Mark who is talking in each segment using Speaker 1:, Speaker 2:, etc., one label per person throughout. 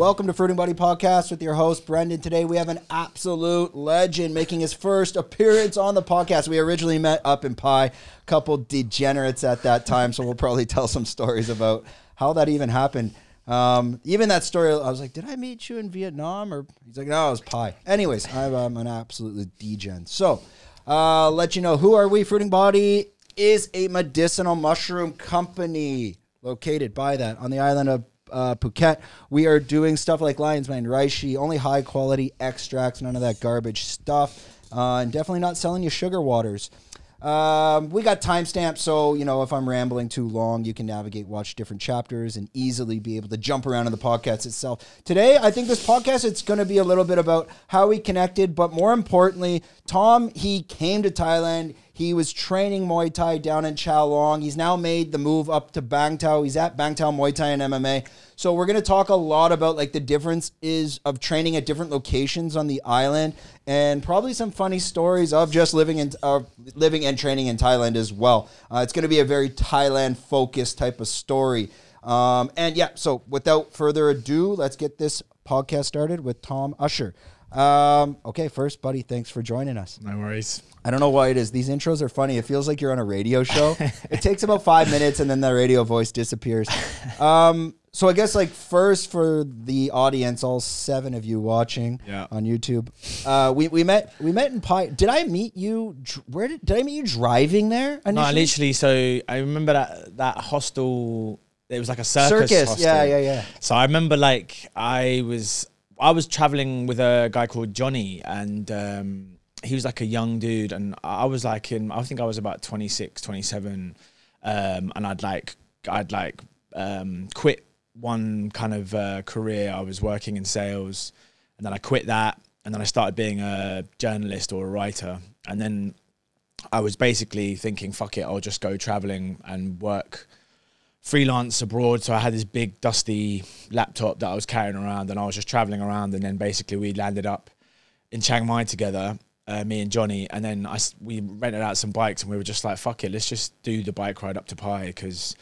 Speaker 1: Welcome to Fruiting Body Podcast with your host, Brendan. Today we have an absolute legend making his first appearance on the podcast. We originally met up in Pai, a couple degenerates at that time, so we'll probably tell some stories about how that even happened. Um, even that story, I was like, did I meet you in Vietnam? Or he's like, no, it was Pai. Anyways, I'm, an absolutely degen. So, uh, let you know who are we? Fruiting Body is a medicinal mushroom company located by that on the island of uh, Phuket. We are doing stuff like lion's mane, reishi, only high quality extracts, none of that garbage stuff, uh, and definitely not selling you sugar waters. Um, we got timestamps, so you know if I'm rambling too long, you can navigate, watch different chapters, and easily be able to jump around in the podcast itself. Today, I think this podcast it's going to be a little bit about how we connected, but more importantly, Tom he came to Thailand. He was training Muay Thai down in Chalong. He's now made the move up to Bang Tao. He's at Bang Tao Muay Thai and MMA. So we're gonna talk a lot about like the difference is of training at different locations on the island, and probably some funny stories of just living in uh, living and training in Thailand as well. Uh, it's gonna be a very Thailand focused type of story. Um, and yeah, so without further ado, let's get this podcast started with Tom Usher. Um, okay, first, buddy, thanks for joining us.
Speaker 2: No worries.
Speaker 1: I don't know why it is. These intros are funny. It feels like you're on a radio show. it takes about five minutes and then the radio voice disappears. Um, so I guess like first for the audience, all seven of you watching
Speaker 2: Yeah.
Speaker 1: on YouTube, uh, we, we met we met in Pai. Did I meet you? Where did did I meet you driving there?
Speaker 2: No, literally. So I remember that that hostel. It was like a circus.
Speaker 1: circus.
Speaker 2: hostel.
Speaker 1: Yeah, yeah, yeah.
Speaker 2: So I remember like I was I was traveling with a guy called Johnny, and um, he was like a young dude, and I was like in I think I was about 26, 27, um, and I'd like I'd like um, quit one kind of uh, career. I was working in sales, and then I quit that, and then I started being a journalist or a writer, and then I was basically thinking, fuck it, I'll just go traveling and work freelance abroad. So I had this big dusty laptop that I was carrying around, and I was just traveling around. And then basically we landed up in Chiang Mai together, uh, me and Johnny. And then I we rented out some bikes, and we were just like, fuck it, let's just do the bike ride up to Pai because.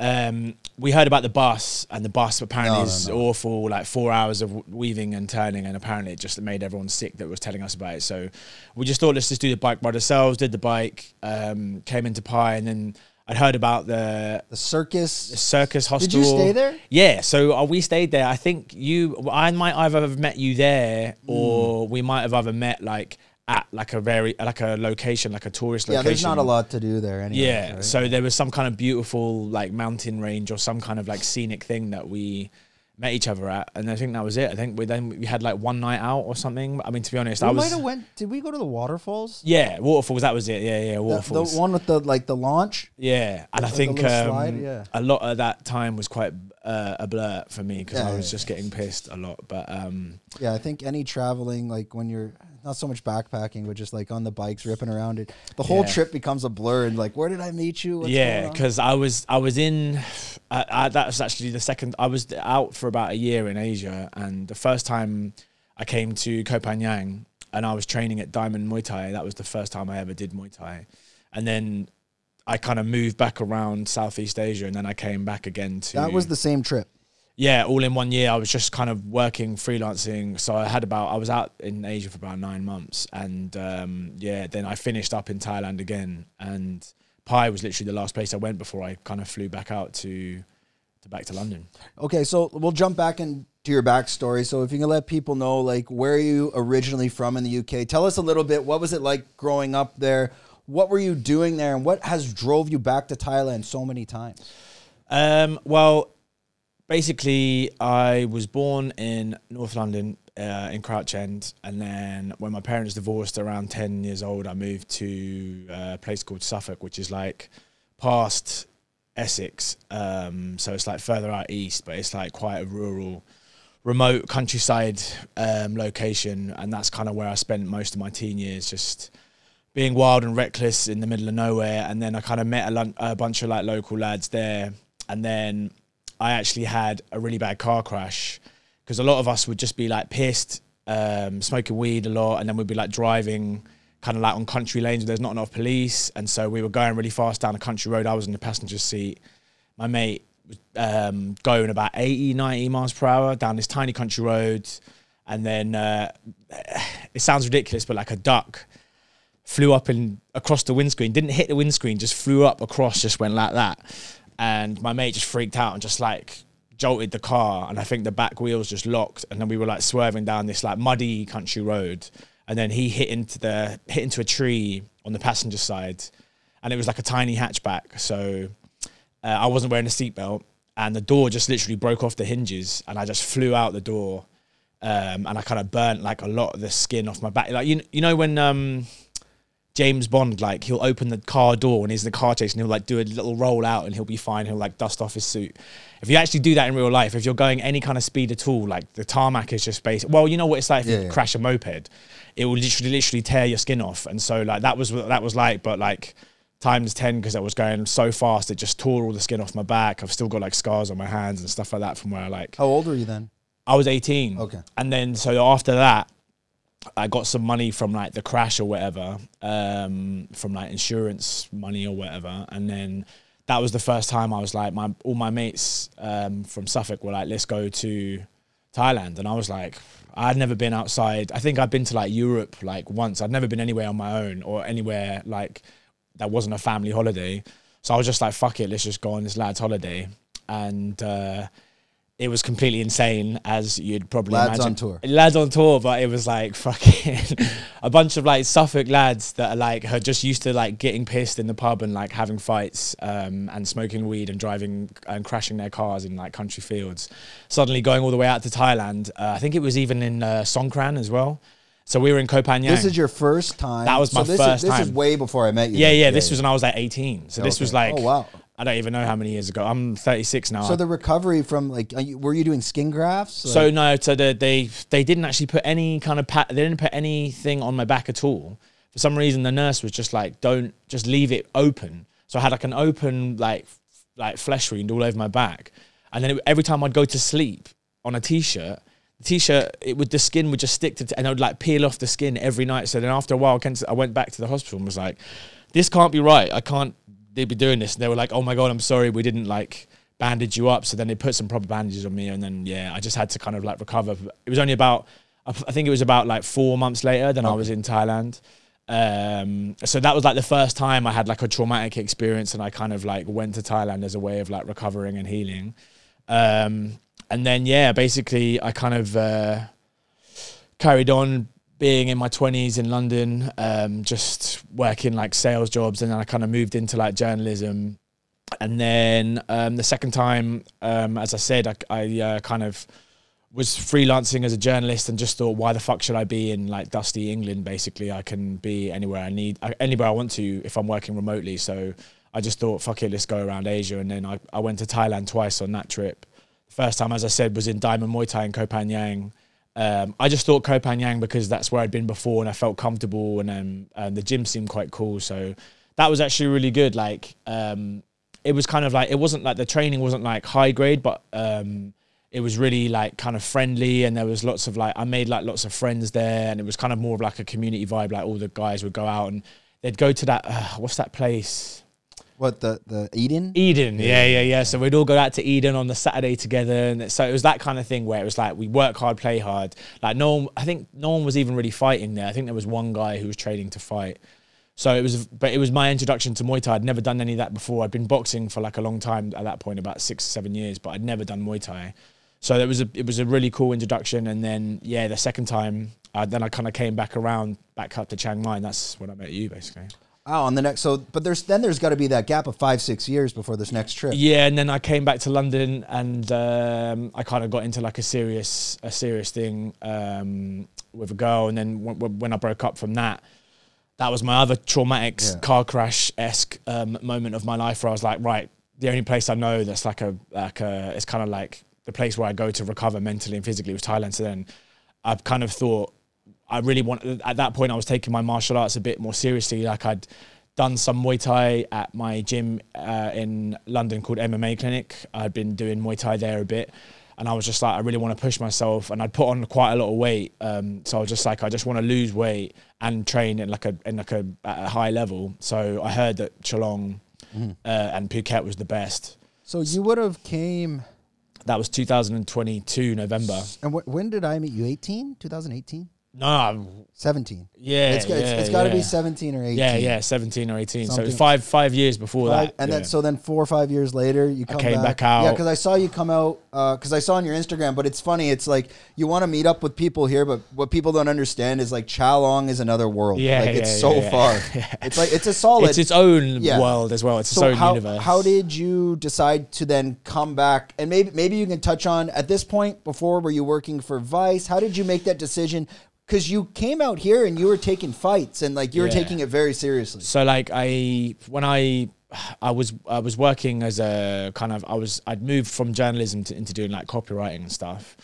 Speaker 2: Um, we heard about the bus, and the bus apparently
Speaker 1: No, no,
Speaker 2: is
Speaker 1: no.
Speaker 2: awful. Like four hours of weaving and turning, and apparently it just made everyone sick that was telling us about it. So we just thought, let's just do the bike by ourselves. Did the bike, um, came into Pai, and then I'd heard about the
Speaker 1: The circus.
Speaker 2: circus hostel.
Speaker 1: Did you stay there?
Speaker 2: Yeah, so uh, we stayed there. I think you, I might either have met you there, or
Speaker 1: Hmm.
Speaker 2: we might have either met like at like a very like a location, like a tourist
Speaker 1: Yeah,
Speaker 2: location.
Speaker 1: Yeah, there's not a lot to do there. Anyway,
Speaker 2: Yeah,
Speaker 1: right?
Speaker 2: so there was some kind of beautiful like mountain range or some kind of like scenic thing that we met each other at, and I think that was it. I think we then we had like one night out or something. I mean, to be honest,
Speaker 1: we
Speaker 2: I
Speaker 1: might have went. Did we go to the waterfalls?
Speaker 2: yeah waterfalls. That was it. Yeah, yeah, waterfalls.
Speaker 1: the one with the like the launch.
Speaker 2: Yeah, and I think um,
Speaker 1: slide, yeah.
Speaker 2: a lot of that time was quite uh, a blur for me because
Speaker 1: Yeah,
Speaker 2: I was
Speaker 1: yeah,
Speaker 2: just getting pissed a lot. But um,
Speaker 1: Yeah, I think any traveling, like when you're not so much backpacking, but just like on the bikes ripping around it, the whole
Speaker 2: Yeah.
Speaker 1: trip becomes a blur. And like, where did I meet you? What's
Speaker 2: yeah, because I was I was in I, I, that was actually the second I was out for about a year in Asia, and the first time I came to Koh Phangan and I was training at Diamond Muay Thai. That was the first time I ever did Muay Thai, and then. I kind of moved back around Southeast Asia, and then I came back again to.
Speaker 1: that was the same trip.
Speaker 2: Yeah, all in one year. I was just kind of working freelancing. So I had about I was out in Asia for about nine months, and um, yeah, then I finished up in Thailand again. And Pai was literally the last place I went before I kind of flew back out to to back to London.
Speaker 1: Okay, so we'll jump back into your backstory. So if you can let people know, like, where are you originally from in the UK? Tell us a little bit. What was it like growing up there? What were you doing there, and what has drove you back to Thailand so many times?
Speaker 2: Um, well, basically, I was born in North London, uh, in Crouch End, and then when my parents divorced around ten years old, I moved to a place called Suffolk, which is like past Essex. Um, so it's like further out east, but it's like quite a rural, remote countryside um, location, and that's kind of where I spent most of my teen years, just being wild and reckless in the middle of nowhere. And then I kind of met a, a bunch of like local lads there, and then I actually had a really bad car crash because a lot of us would just be like pissed, um, smoking weed a lot, and then we'd be like driving kind of like on country lanes where there's not enough police, and so we were going really fast down a country road. I was in the passenger seat. My mate was um, going about 80, 90 miles per hour down this tiny country road. And then uh, it sounds ridiculous, but like a duck flew up and across the windscreen, didn't hit the windscreen, just flew up across, just went like that. And my mate just freaked out and just like jolted the car. And I think the back wheels just locked. And then we were like swerving down this like muddy country road. And then he hit into the hit into a tree on the passenger side. And it was like a tiny hatchback. So uh, I wasn't wearing a seatbelt. And the door just literally broke off the hinges. And I just flew out the door. Um, and I kind of burnt like a lot of the skin off my back. Like you, you know when um, James Bond, like he'll open the car door when he's in the car chase and he'll like do a little roll out and he'll be fine. He'll like dust off his suit. If you actually do that in real life, if you're going any kind of speed at all, like the tarmac is just basic. Well, you know what it's like if
Speaker 1: Yeah,
Speaker 2: you
Speaker 1: yeah.
Speaker 2: crash a moped, it will literally literally tear your skin off. And so like that was what that was like, but like times ten because I was going so fast, it just tore all the skin off my back. I've still got like scars on my hands and stuff like that from where I like
Speaker 1: How old were you then?
Speaker 2: I was 18.
Speaker 1: Okay.
Speaker 2: And then so after that, I got some money from like the crash or whatever, um, from like insurance money or whatever. And then that was the first time I was like, my all my mates um, from Suffolk were like, let's go to Thailand. And I was like, I'd never been outside. I think I'd been to like Europe like once. I'd never been anywhere on my own or anywhere like that wasn't a family holiday. So I was just like, fuck it, let's just go on this lad's holiday. And uh, it was completely insane, as you'd probably imagine.
Speaker 1: Lads
Speaker 2: imagine.
Speaker 1: on tour.
Speaker 2: Lads on tour, but it was like fucking a bunch of like Suffolk lads that are like are just used to like getting pissed in the pub and like having fights um, and smoking weed and driving and crashing their cars in like country fields. Suddenly going all the way out to Thailand. Uh, I think it was even in uh, Songkran as well. So we were in Koh Phangan.
Speaker 1: This is your first time.
Speaker 2: That was
Speaker 1: so
Speaker 2: my
Speaker 1: this
Speaker 2: first
Speaker 1: is, This is way before I met you.
Speaker 2: yeah, yeah, This was when I was like 18. So this was like,
Speaker 1: Oh, wow.
Speaker 2: I don't even know how many years ago. I'm 36 now.
Speaker 1: So the recovery from like, you, were you doing skin grafts?
Speaker 2: So no, so the, they they didn't actually put any kind of pat. They didn't put anything on my back at all. For some reason, the nurse was just like, "Don't just leave it open." So I had like an open like like flesh wound all over my back, and then it, every time I'd go to sleep on a t-shirt, the t-shirt it would the skin would just stick to, and I would like peel off the skin every night. So then after a while, I went back to the hospital and was like, "This can't be right. I can't." They'd be doing this, and they were like, "Oh my god, I'm sorry, we didn't like." bandage you up. So then they put some proper bandages on me and then yeah i just had to kind of like recover. It was only about i think it was about like four months later then i was in thailand. Um so that was like the first time i had like a traumatic experience and i kind of like went to thailand as a way of like recovering and healing. Um and then yeah basically i kind of uh carried on being in my 20s in London, um, just working like sales jobs, and then I kind of moved into like journalism. And then um, the second time, um, as I said, I, I uh, kind of was freelancing as a journalist and just thought, why the fuck should I be in like dusty England? Basically, I can be anywhere I need, anywhere I want to if I'm working remotely. So I just thought, fuck it, let's go around Asia. And then I, I went to Thailand twice on that trip. First time, as I said, was in Diamond Muay Thai in Koh Phangan. Um, I just thought Koh Phangan because that's where I'd been before and I felt comfortable and um, and the gym seemed quite cool. So that was actually really good. Like um, it was kind of like it wasn't like the training wasn't like high grade, but um, it was really like kind of friendly and there was lots of like I made like lots of friends there and it was kind of more of like a community vibe. Like all the guys would go out and they'd go to that uh, what's that place
Speaker 1: what the the Eden?
Speaker 2: Eden, yeah, yeah, yeah. So we'd all go out to Eden on the Saturday together, and so it was that kind of thing where it was like we work hard, play hard. Like no one, I think no one was even really fighting there. I think there was one guy who was training to fight. So it was, but it was my introduction to Muay Thai. I'd never done any of that before. I'd been boxing for like a long time at that point, about six or seven years, but I'd never done Muay Thai. So it was a, it was a really cool introduction. And then yeah, the second time, uh, then I kind of came back around, back up to Chiang Mai, and that's when I met you, basically.
Speaker 1: Oh, on the next. So, but there's then there's got to be that gap of five six years before this next trip.
Speaker 2: Yeah, and then I came back to London, and um, I kind of got into like a serious, a serious thing um, with a girl, and then w- w- when I broke up from that, that was my other traumatic
Speaker 1: Yeah.
Speaker 2: car crash esque um, moment of my life, where I was like, right, the only place I know that's like a like a, it's kind of like the place where I go to recover mentally and physically was Thailand. So then I've kind of thought I really want. At that point, I was taking my martial arts a bit more seriously. Like I'd done some Muay Thai at my gym uh, in London called MMA Clinic. I'd been doing Muay Thai there a bit, and I was just like, I really want to push myself, and I'd put on quite a lot of weight. Um, so I was just like, I just want to lose weight and train in like a in like a, at a high level. So I heard that Chalong uh, and Phuket was the best.
Speaker 1: So you would have came,
Speaker 2: That was 2022 November.
Speaker 1: and wh- when did I meet you? 18? 2018?
Speaker 2: No,
Speaker 1: 17.
Speaker 2: yeah,
Speaker 1: it's got,
Speaker 2: yeah,
Speaker 1: it's got to
Speaker 2: yeah.
Speaker 1: be 17 or 18.
Speaker 2: Yeah, yeah, 17 or 18. So
Speaker 1: Something-
Speaker 2: was five five years before
Speaker 1: Five-
Speaker 2: that.
Speaker 1: and
Speaker 2: yeah.
Speaker 1: then so then four or five years later, you come
Speaker 2: came back out.
Speaker 1: Yeah, because I saw you come out. Uh, because I saw on your Instagram, but it's funny. It's like you want to meet up with people here, but what people don't understand is like Chalong is another world.
Speaker 2: Yeah,
Speaker 1: like it's
Speaker 2: yeah,
Speaker 1: so
Speaker 2: yeah, yeah.
Speaker 1: far. It's like it's a solid.
Speaker 2: it's its own
Speaker 1: Yeah.
Speaker 2: world as well. It's its own
Speaker 1: how,
Speaker 2: universe.
Speaker 1: how did you decide to then come back? And maybe maybe you can touch on at this point before were you working for Vice? How did you make that decision? Because you came out here and you were taking fights and like you were
Speaker 2: Yeah.
Speaker 1: taking it very seriously.
Speaker 2: So like I when I I was I was working as a kind of I was I'd moved from journalism to, into doing like copywriting and stuff,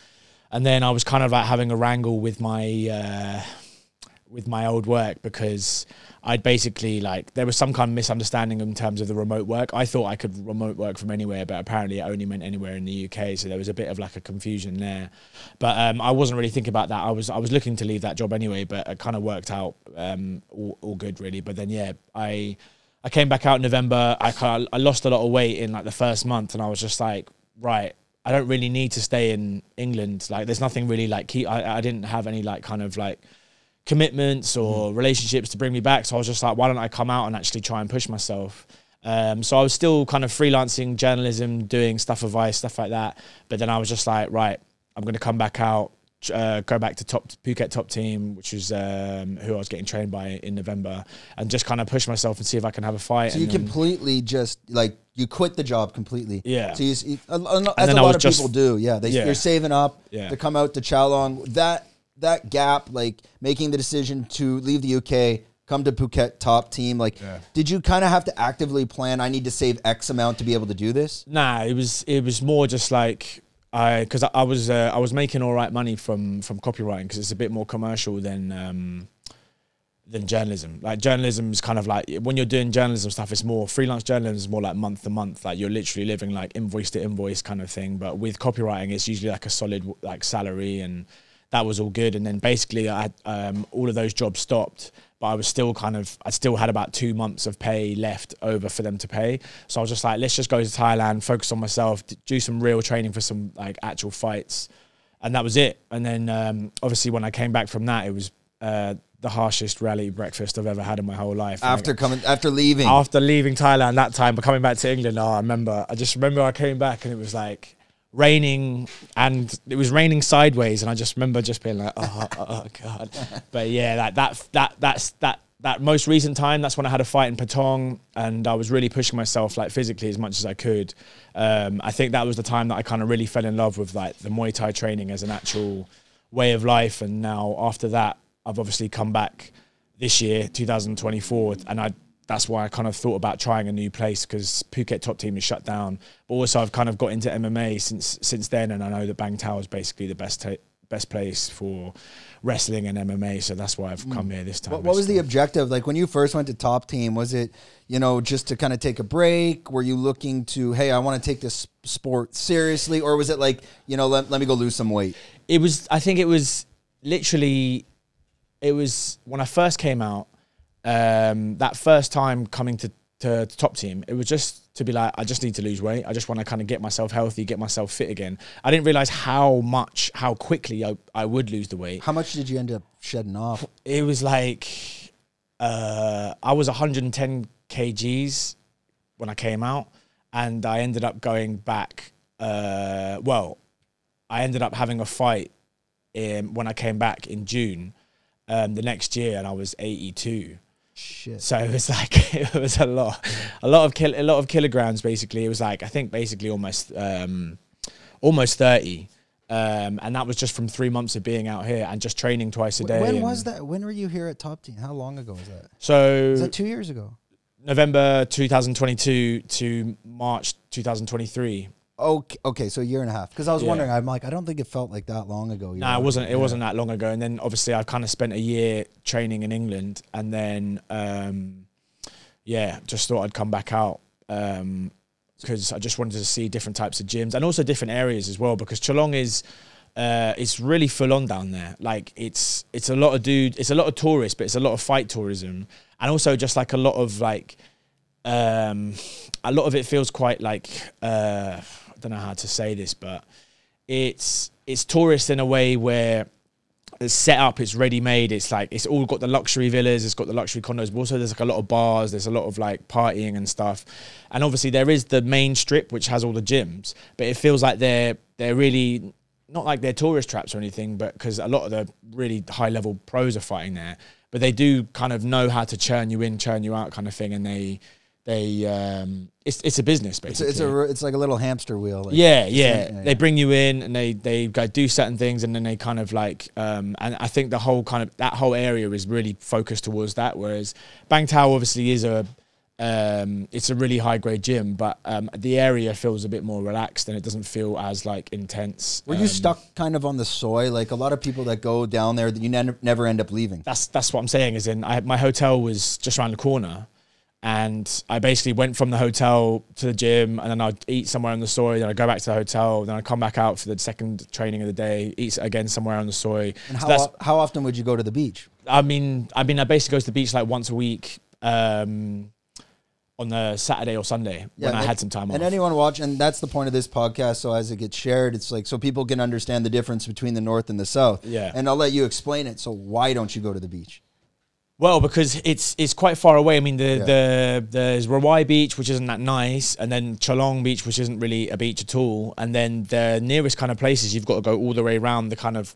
Speaker 2: and then I was kind of like having a wrangle with my uh, with my old work because I'd basically like there was some kind of misunderstanding in terms of the remote work. I thought I could remote work from anywhere, but apparently it only meant anywhere in the UK. So there was a bit of like a confusion there. But um, I wasn't really thinking about that. I was I was looking to leave that job anyway, but it kind of worked out um, all, all good really. But then yeah, I I came back out in November. I kind I lost a lot of weight in like the first month, and I was just like, right. I don't really need to stay in England. Like, there's nothing really like key. I, I didn't have any like kind of like commitments or relationships to bring me back. So I was just like, why don't I come out and actually try and push myself? Um, so I was still kind of freelancing journalism, doing stuff for Vice, stuff like that. But then I was just like, right, I'm going to come back out, uh, go back to top Phuket top team, which was um, who I was getting trained by in November, and just kind of push myself and see if I can have a fight.
Speaker 1: So you
Speaker 2: then-
Speaker 1: completely just like you quit the job completely.
Speaker 2: Yeah.
Speaker 1: So you, you a, a,
Speaker 2: then
Speaker 1: a
Speaker 2: I
Speaker 1: lot of people do. Yeah. They,
Speaker 2: Yeah.
Speaker 1: You're saving up
Speaker 2: Yeah.
Speaker 1: to come out to Chalong. That that gap, like making the decision to leave the UK, come to Phuket top team. Like,
Speaker 2: Yeah.
Speaker 1: did you kind of have to actively plan? I need to save X amount to be able to do this.
Speaker 2: Nah, it was it was more just like I because I, I was uh, I was making all right money from from copywriting because it's a bit more commercial than um, than journalism. Like journalism is kind of like when you're doing journalism stuff, it's more freelance journalism is more like month to month. Like you're literally living like invoice to invoice kind of thing. But with copywriting, it's usually like a solid like salary and that was all good. And then basically, I um, all of those jobs stopped, but I was still kind of, I still had about two months of pay left over for them to pay. So I was just like, let's just go to Thailand, focus on myself, do some real training for some like actual fights, and that was it. And then um, obviously, when I came back from that, it was uh, the harshest rally breakfast I've ever had in my whole life.
Speaker 1: After
Speaker 2: like,
Speaker 1: coming, after leaving,
Speaker 2: after leaving Thailand that time, but coming back to England, oh, I remember. I just remember I came back and it was like raining, and it was raining sideways, and I just remember just being like, oh, oh, oh, god. But yeah, that that that that's that. That most recent time, that's when I had a fight in Patong, and I was really pushing myself like physically as much as I could. Um, I think that was the time that I kind of really fell in love with like the Muay Thai training as an actual way of life. And now after that, I've obviously come back this year, 2024, and I that's why I kind of thought about trying a new place because Phuket top team is shut down. But also I've kind of got into MMA since since then, and I know that Bang Tao is basically the best ta- best place for wrestling and MMA. So that's why I've come hmm. here this time.
Speaker 1: What, what was the objective? Like when you first went to top team, was it, you know, just to kind of take a break? Were you looking to, hey, I want to take this sport seriously? Or was it like, you know, let, let me go lose some weight?
Speaker 2: it was i think it was literally it was when i first came out um that first time coming to, to, to top team it was just to be like i just need to lose weight. I just want to kind of get myself healthy get myself fit again. I didn't realize how much how quickly i, I would lose the weight.
Speaker 1: How much did you end up shedding off?
Speaker 2: it was like uh i was 110 kgs when i came out and i ended up going back uh well i ended up having a fight in, when i came back in june um the next year and i was 82
Speaker 1: Shit.
Speaker 2: so it was like it was a lot a lot of kil- a lot of kilograms basically it was like i think basically almost um almost 30 um and that was just from three months of being out here and just training twice a day
Speaker 1: When was that? When were you here at top team? How long ago was that?
Speaker 2: so
Speaker 1: Was that two years ago?
Speaker 2: November 2022 to March 2023.
Speaker 1: Okay, okay, so a year and a half. Because I was
Speaker 2: Yeah.
Speaker 1: wondering, I'm like, I don't think it felt like that long ago.
Speaker 2: No,
Speaker 1: know?
Speaker 2: it wasn't. It
Speaker 1: Yeah.
Speaker 2: wasn't that long ago. And then obviously I kind of spent a year training in England, and then um, yeah, just thought I'd come back out because I just wanted to see different types of gyms and also different areas as well. Because Chalong is. Uh, it's really full on down there. Like it's it's a lot of dude, it's a lot of tourists, but it's a lot of fight tourism, and also just like a lot of like um, a lot of it feels quite like uh, don't know how to say this, but it's it's tourist in a way where it's set up, it's ready made. It's like it's all got the luxury villas, it's got the luxury condos, but also there's like a lot of bars, there's a lot of like partying and stuff. And obviously there is the main strip which has all the gyms, but it feels like they're they're really not like they're tourist traps or anything, but because a lot of the really high level pros are fighting there, but they do kind of know how to churn you in, churn you out, kind of thing, and they they um, it's it's a business
Speaker 1: It's,
Speaker 2: basically.
Speaker 1: it's a it's like a little hamster wheel. Like,
Speaker 2: yeah, yeah,
Speaker 1: yeah,
Speaker 2: They bring you in and they they go do certain things, and then they kind of like, um, and I think the whole kind of that whole area is really focused towards that. Whereas Bang Tao obviously is a um, it's a really high grade gym, but um, the area feels a bit more relaxed and it doesn't feel as like intense.
Speaker 1: Were you
Speaker 2: Um,
Speaker 1: stuck kind of on the soi? Like a lot of people that go down there, that you ne- never end up leaving.
Speaker 2: that's that's what I'm saying. Is in I, my hotel was just around the corner, and I basically went from the hotel to the gym, and then I'd eat somewhere on the soi. Then I would go back to the hotel. Then I would come back out for the second training of the day, eat again somewhere on the soi.
Speaker 1: And
Speaker 2: So
Speaker 1: how, how often would you go to the beach?
Speaker 2: I mean, I mean, I basically go to the beach like once a week. Um, on the Saturday or Sunday when I had some time
Speaker 1: And
Speaker 2: off.
Speaker 1: anyone watch, and that's the point of this podcast. So as it gets shared, it's like so people can understand the difference between the north and the south.
Speaker 2: Yeah.
Speaker 1: And I'll let you explain it. So why don't you go to the beach?
Speaker 2: Well, because it's it's quite far away. I mean, the
Speaker 1: Yeah.
Speaker 2: the there's Rawai Beach, which isn't that nice, and then Chalong Beach, which isn't really a beach at all, and then the nearest kind of places you've got to go all the way around the kind of.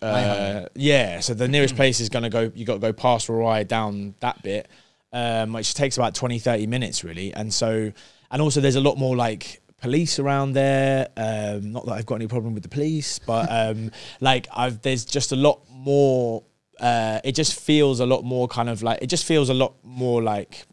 Speaker 2: Uh, yeah, so the nearest place is going to go. You got to go past Rawai down that bit, um, which takes about 20, 30 minutes really. And so, and also there's a lot more like police around there. Um, not that I've got any problem with the police, but um, like I've there's just a lot more. Uh, it just feels a lot more kind of like it just feels a lot more like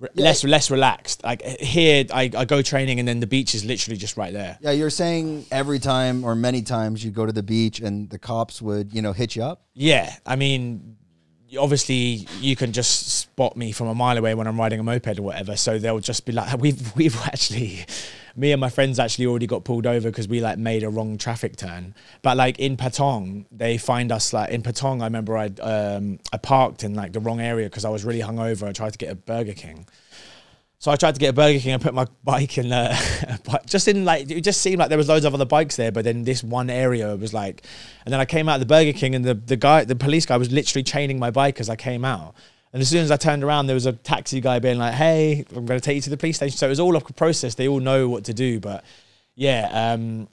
Speaker 2: re-
Speaker 1: Yeah.
Speaker 2: less less relaxed. Like here, I, I go training and then the beach is literally just right there.
Speaker 1: Yeah, you're saying every time or many times you go to the beach and the cops would, you know, hit you up.
Speaker 2: Yeah, I mean, obviously you can just spot me from a mile away when I'm riding a moped or whatever. So they'll just be like, we've we've actually, me and my friends actually already got pulled over because we like made a wrong traffic turn. But like in Patong, they find us like in Patong. I remember I um I parked in like the wrong area because I was really hungover. I tried to get a Burger King. So I tried to get a Burger King and put my bike in, uh, but just in like it just seemed like there was loads of other bikes there, but then this one area was like, and then I came out of the Burger King and the the guy, the police guy, was literally chaining my bike as I came out. And as soon as I turned around, there was a taxi guy being like, "Hey, I'm going to take you to the police station." So it was all of a process. They all know what to do, but yeah, um,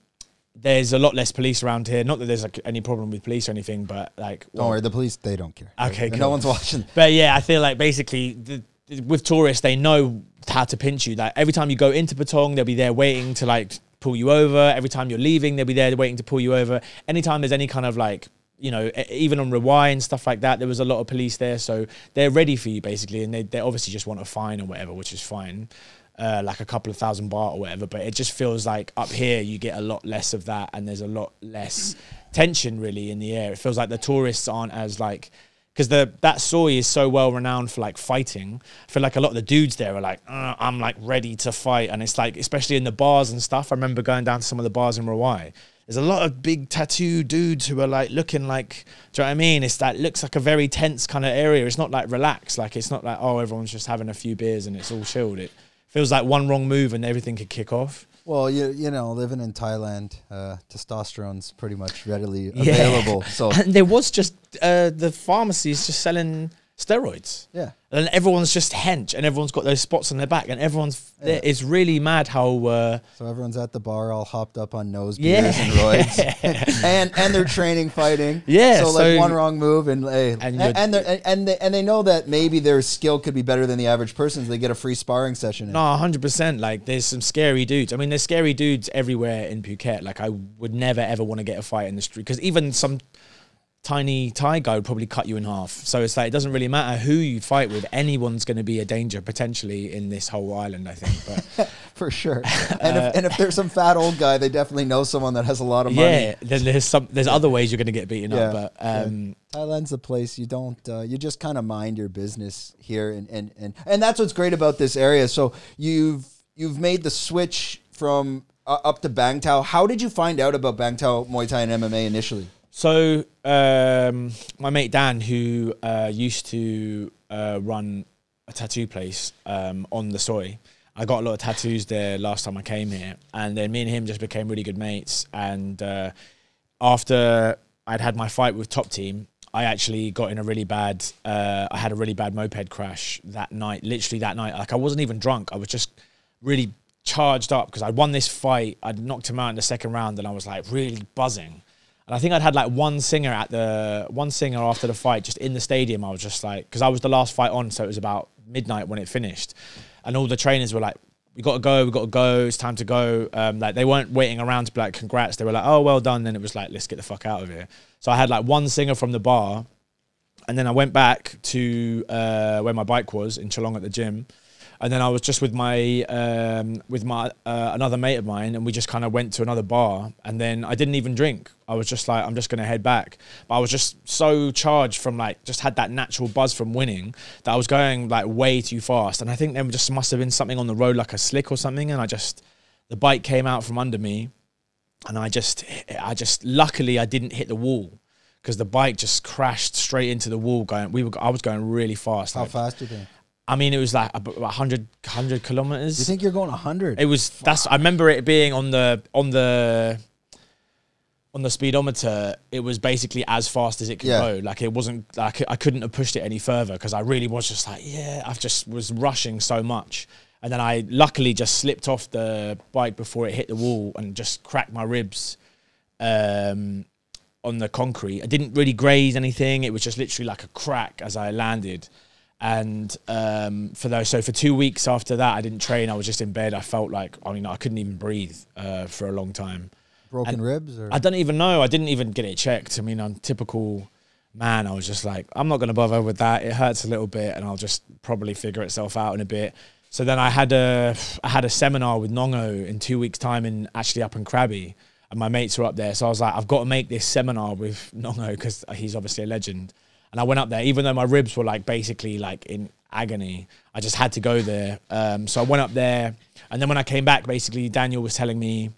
Speaker 2: there's a lot less police around here. Not that there's like any problem with police or anything, but like,
Speaker 1: Don't worry, the police they don't care.
Speaker 2: Okay,
Speaker 1: no one's watching.
Speaker 2: but yeah, I feel like basically the, with tourists, they know how to pinch you. Like every time you go into Patong, they'll be there waiting to like pull you over. Every time you're leaving, they'll be there waiting to pull you over. Anytime there's any kind of like, you know, even on Rawai and stuff like that, there was a lot of police there. So they're ready for you basically. And they, they obviously just want a fine or whatever, which is fine. Uh, like a couple of thousand baht or whatever, but it just feels like up here you get a lot less of that, and there's a lot less tension really in the air. It feels like the tourists aren't as like because the that soi is so well renowned for like fighting. I feel like a lot of the dudes there are like, "Uh, I'm like ready to fight, and it's like especially in the bars and stuff. I remember going down to some of the bars in Rawai. There's a lot of big tattoo dudes who are like looking like, do you know what I mean? It's that looks like a very tense kind of area. It's not like relaxed. Like it's not like oh everyone's just having a few beers and it's all chilled. It feels like one wrong move and everything could kick off.
Speaker 1: Well, you you know, living in Thailand, uh, testosterone's pretty much readily
Speaker 2: Yeah.
Speaker 1: available. So
Speaker 2: And there was just uh, the pharmacies just selling steroids.
Speaker 1: yeah,
Speaker 2: and everyone's just hench and everyone's got those spots on their back and everyone's there. it's really mad how uh,
Speaker 1: so everyone's at the bar all hopped up on nose
Speaker 2: Yeah.
Speaker 1: and roids, and and they're training fighting.
Speaker 2: Yeah,
Speaker 1: so like
Speaker 2: so-
Speaker 1: one wrong move and hey,
Speaker 2: And
Speaker 1: and and, they're- and they and they know that maybe their skill could be better than the average person's. They get a free sparring session. in.
Speaker 2: no 100% like there's some scary dudes i mean there's scary dudes everywhere in phuket like i would never ever want to get a fight in the street because even some tiny Thai guy would probably cut you in half so it's like it doesn't really matter who you fight with anyone's going to be a danger potentially in this whole island i think but
Speaker 1: for sure. And if and if there's some fat old guy, they definitely know someone that has a lot of money.
Speaker 2: yeah then there's some there's other ways you're going to get beaten
Speaker 1: Yeah,
Speaker 2: up but um
Speaker 1: Thailand's the place you don't uh, you just kind of mind your business here and, and and and that's what's great about this area. So you've you've made the switch from uh, up to Bang Tao. How did you find out about Bang Tao Muay Thai and MMA initially?
Speaker 2: So um, my mate Dan, who uh, used to uh, run a tattoo place um, on the soi. I got a lot of tattoos there last time I came here, and then me and him just became really good mates. And uh, after I'd had my fight with Top Team, I actually got in a really bad. Uh, I had a really bad moped crash that night. Literally that night, like I wasn't even drunk. I was just really charged up because I'd won this fight. I'd knocked him out in the second round, and I was like really buzzing. And I think I'd had like one Singha at the one Singha after the fight, just in the stadium. I was just like, because I was the last fight on, so it was about midnight when it finished, and all the trainers were like, "We got to go, we got to go, it's time to go." Um, like they weren't waiting around to be like, "Congrats!" They were like, "Oh, well done." Then it was like, "Let's get the fuck out of here." So I had like one Singha from the bar, and then I went back to uh, where my bike was in Chalong at the gym, and then I was just with my um, with my uh, another mate of mine, and we just kind of went to another bar, and then I didn't even drink. I was just like, I'm just gonna head back, but I was just so charged from like just had that natural buzz from winning that I was going like way too fast, and I think there just must have been something on the road like a slick or something, and I just the bike came out from under me, and I just I just luckily I didn't hit the wall because the bike just crashed straight into the wall. Going, we were I was going really fast.
Speaker 1: How
Speaker 2: like-
Speaker 1: fast do you think?
Speaker 2: I mean, it was like about 100, 100 kilometers.
Speaker 1: You think you're going 100?
Speaker 2: It was that's I remember it being on the on the on the speedometer. It was basically as fast as it could
Speaker 1: Yeah.
Speaker 2: go. Like it wasn't like I couldn't have pushed it any further because I really was just like yeah. I just was rushing so much, and then I luckily just slipped off the bike before it hit the wall and just cracked my ribs. Um, on the concrete, I didn't really graze anything. It was just literally like a crack as I landed. And um, for those, so for two weeks after that, I didn't train. I was just in bed. I felt like, I mean, I couldn't even breathe uh, for a long time.
Speaker 1: Broken
Speaker 2: and-
Speaker 1: ribs? Or?
Speaker 2: I don't even know. I didn't even get it checked. I mean, I'm typical man. I was just like, I'm not going to bother with that. It hurts a little bit, and I'll just probably figure itself out in a bit. So then I had a I had a seminar with Nong-O in two weeks' time, in actually up in Krabi, and my mates were up there. So I was like, I've got to make this seminar with Nong-O because he's obviously a legend. And I went up there, even though my ribs were like basically like in agony. I just had to go there. Um, so I went up there, and then when I came back, basically Daniel was telling me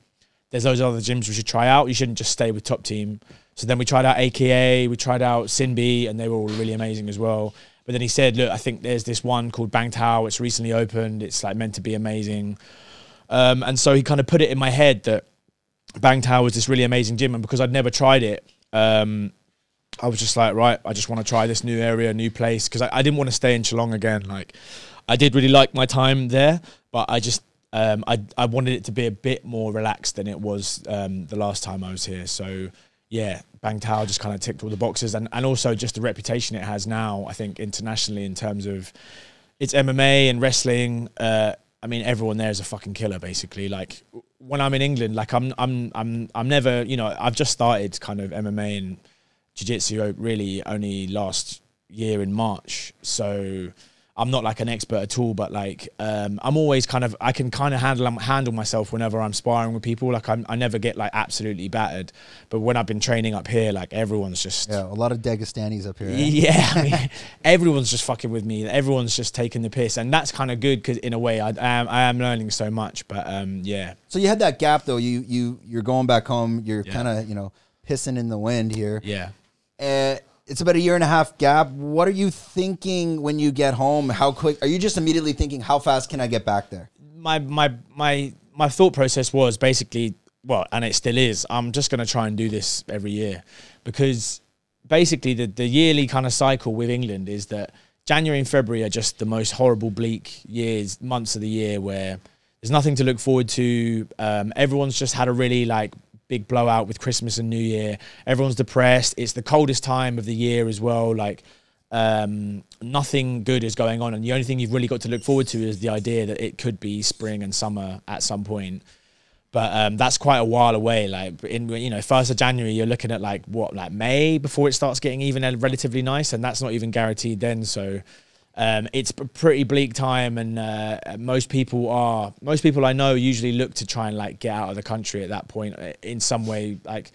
Speaker 2: there's those other gyms we should try out. You shouldn't just stay with top team. So then we tried out AKA, we tried out Sinbi, and they were all really amazing as well. But then he said, look, I think there's this one called Bang Tao. It's recently opened. It's like meant to be amazing. Um, and so he kind of put it in my head that Bang Tao was this really amazing gym, and because I'd never tried it, um, I was just like, right, I just want to try this new area, new place, because I, I didn't want to stay in Chalong again. Like, I did really like my time there, but I just um, I I wanted it to be a bit more relaxed than it was um, the last time I was here. So yeah, Bang Tao just kind of ticked all the boxes, and and also just the reputation it has now. I think internationally in terms of it's MMA and wrestling. Uh, I mean, everyone there is a fucking killer, basically. Like when I'm in England, like I'm, I'm, I'm, I'm never, you know, I've just started kind of MMA and jiu-jitsu really only last year in March, so I'm not like an expert at all. But like, um, I'm always kind of, I can kind of handle handle myself whenever I'm sparring with people. Like I'm, I never get like absolutely battered. But when I've been training up here, like everyone's just
Speaker 1: yeah, a lot of Dagestanis up here. eh?
Speaker 2: yeah, I mean, everyone's just fucking with me. Everyone's just taking the piss, and that's kind of good because in a way, I, I am I am learning so much. But um, yeah,
Speaker 1: So you had that gap though. You you you're going back home. You're
Speaker 2: Yeah.
Speaker 1: kind of you know pissing in the wind here.
Speaker 2: yeah.
Speaker 1: Uh, it's about a year and a half gap. What are you thinking when you get home? How quick are you just immediately thinking? How fast can I get back there?
Speaker 2: My my my my thought process was basically well, and it still is. I'm just going to try and do this every year because basically the the yearly kind of cycle with England is that January and February are just the most horrible, bleak years, months of the year where there's nothing to look forward to. Um, everyone's just had a really like big blowout with Christmas and New Year. Everyone's depressed. It's the coldest time of the year as well. Like um, nothing good is going on, and the only thing you've really got to look forward to is the idea that it could be spring and summer at some point. But um, that's quite a while away. Like in you know, first of January, you're looking at like what like May before it starts getting even relatively nice, and that's not even guaranteed then. So um, it's a pretty bleak time, and uh, most people are most people I know usually look to try and like get out of the country at that point uh, in some way. Like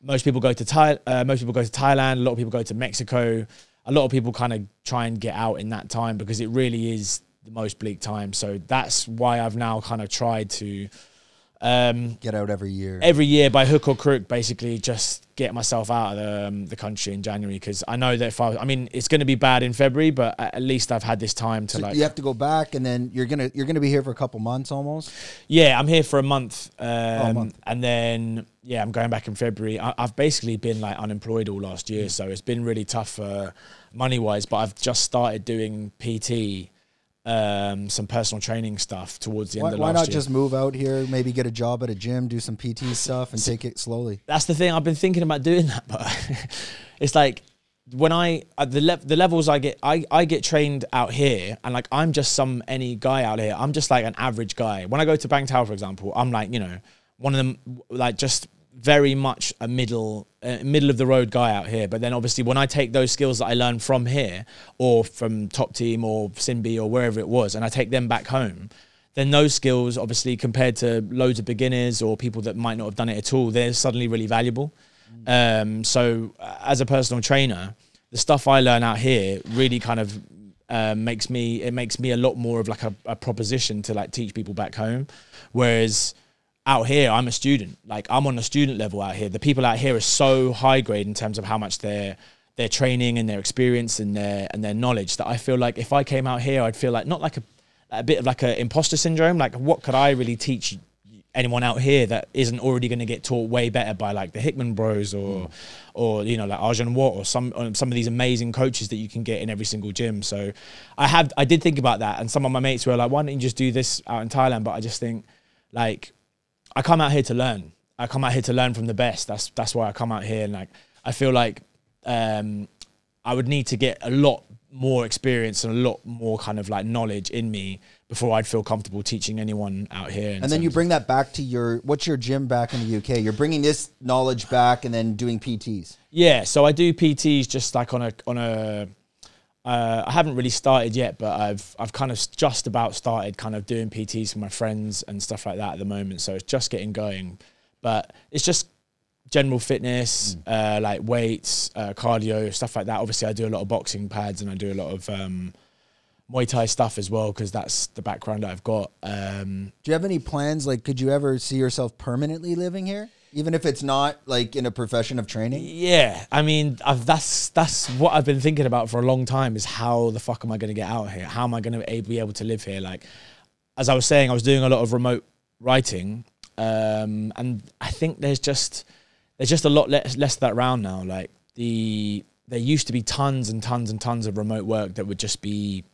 Speaker 2: most people go to Thai, uh, most people go to Thailand. A lot of people go to Mexico. A lot of people kind of try and get out in that time because it really is the most bleak time. So that's why I've now kind of tried to Um,
Speaker 1: Get out every year.
Speaker 2: every year by hook or crook, basically just get myself out of the, um, the country in January because I know that if I, I mean, it's going to be bad in February, but at least I've had this time to
Speaker 1: So
Speaker 2: like,
Speaker 1: you have to go back, and then you're gonna you're gonna be here for a couple months almost.
Speaker 2: yeah, I'm here for a month, um,
Speaker 1: Oh, month.
Speaker 2: and then yeah, I'm going back in February. I, I've basically been like unemployed all last
Speaker 1: Mm.
Speaker 2: year, so it's been really tough uh, money wise. But I've just started doing PT. Um, some personal training stuff towards the
Speaker 1: Why,
Speaker 2: end of
Speaker 1: why not
Speaker 2: year.
Speaker 1: just move out here? Maybe get a job at a gym, do some PT stuff, and take it slowly.
Speaker 2: that's the thing. I've been thinking about doing that, but it's like when I at the le- the levels I get, I I get trained out here, and like I'm just some any guy out here. I'm just like an average guy. When I go to Bang Tao, for example, I'm like you know one of them, like just very much a middle uh, middle of the road guy out here. But then obviously when I take those skills that I learned from here or from Top Team or Sinbi or wherever it was, and I take them back home then those skills, obviously, compared to loads of beginners or people that might not have done it at all, they're suddenly really valuable. Um, so, uh, as a personal trainer, the stuff I learn out here really kind of uh, makes me it makes me a lot more of like a, a proposition to like teach people back home, whereas out here I'm a student. Like I'm on a student level out here. The people out here are so high grade in terms of how much their their training and their experience and their and their knowledge that I feel like if I came out here, I'd feel like not like a a bit of like a imposter syndrome. Like, what could I really teach anyone out here that isn't already going to get taught way better by like the Hickman Bros or, hmm. or you know, like Arjun Watt or some or some of these amazing coaches that you can get in every single gym. So, I have I did think about that, and some of my mates were like, "Why don't you just do this out in Thailand?" But I just think, like, I come out here to learn. I come out here to learn from the best. That's that's why I come out here, and like, I feel like um, I would need to get a lot more experience and a lot more kind of like knowledge in me before I'd feel comfortable teaching anyone out here.
Speaker 1: And then you bring that back to your what's your gym back in the UK? You're bringing this knowledge back and then doing PTs.
Speaker 2: yeah. So I do PTs just like on a on a. Uh, I haven't really started yet, but I've I've kind of just about started kind of doing PTs for my friends and stuff like that at the moment. So it's just getting going, but it's just general fitness, uh, like weights, uh, cardio, stuff like that. Obviously, I do a lot of boxing pads and I do a lot of um, Muay Thai stuff as well because that's the background that I've got. Um,
Speaker 1: Do you have any plans? Like, could you ever see yourself permanently living here, even if it's not like in a profession of training?
Speaker 2: Yeah, I mean, I've, that's that's what I've been thinking about for a long time. Is how the fuck am I going to get out of here? How am I going to be able to live here? Like, as I was saying, I was doing a lot of remote writing, um, and I think there's just there's just a lot less, less of that around now. Like the there used to be tons and tons and tons of remote work that would just be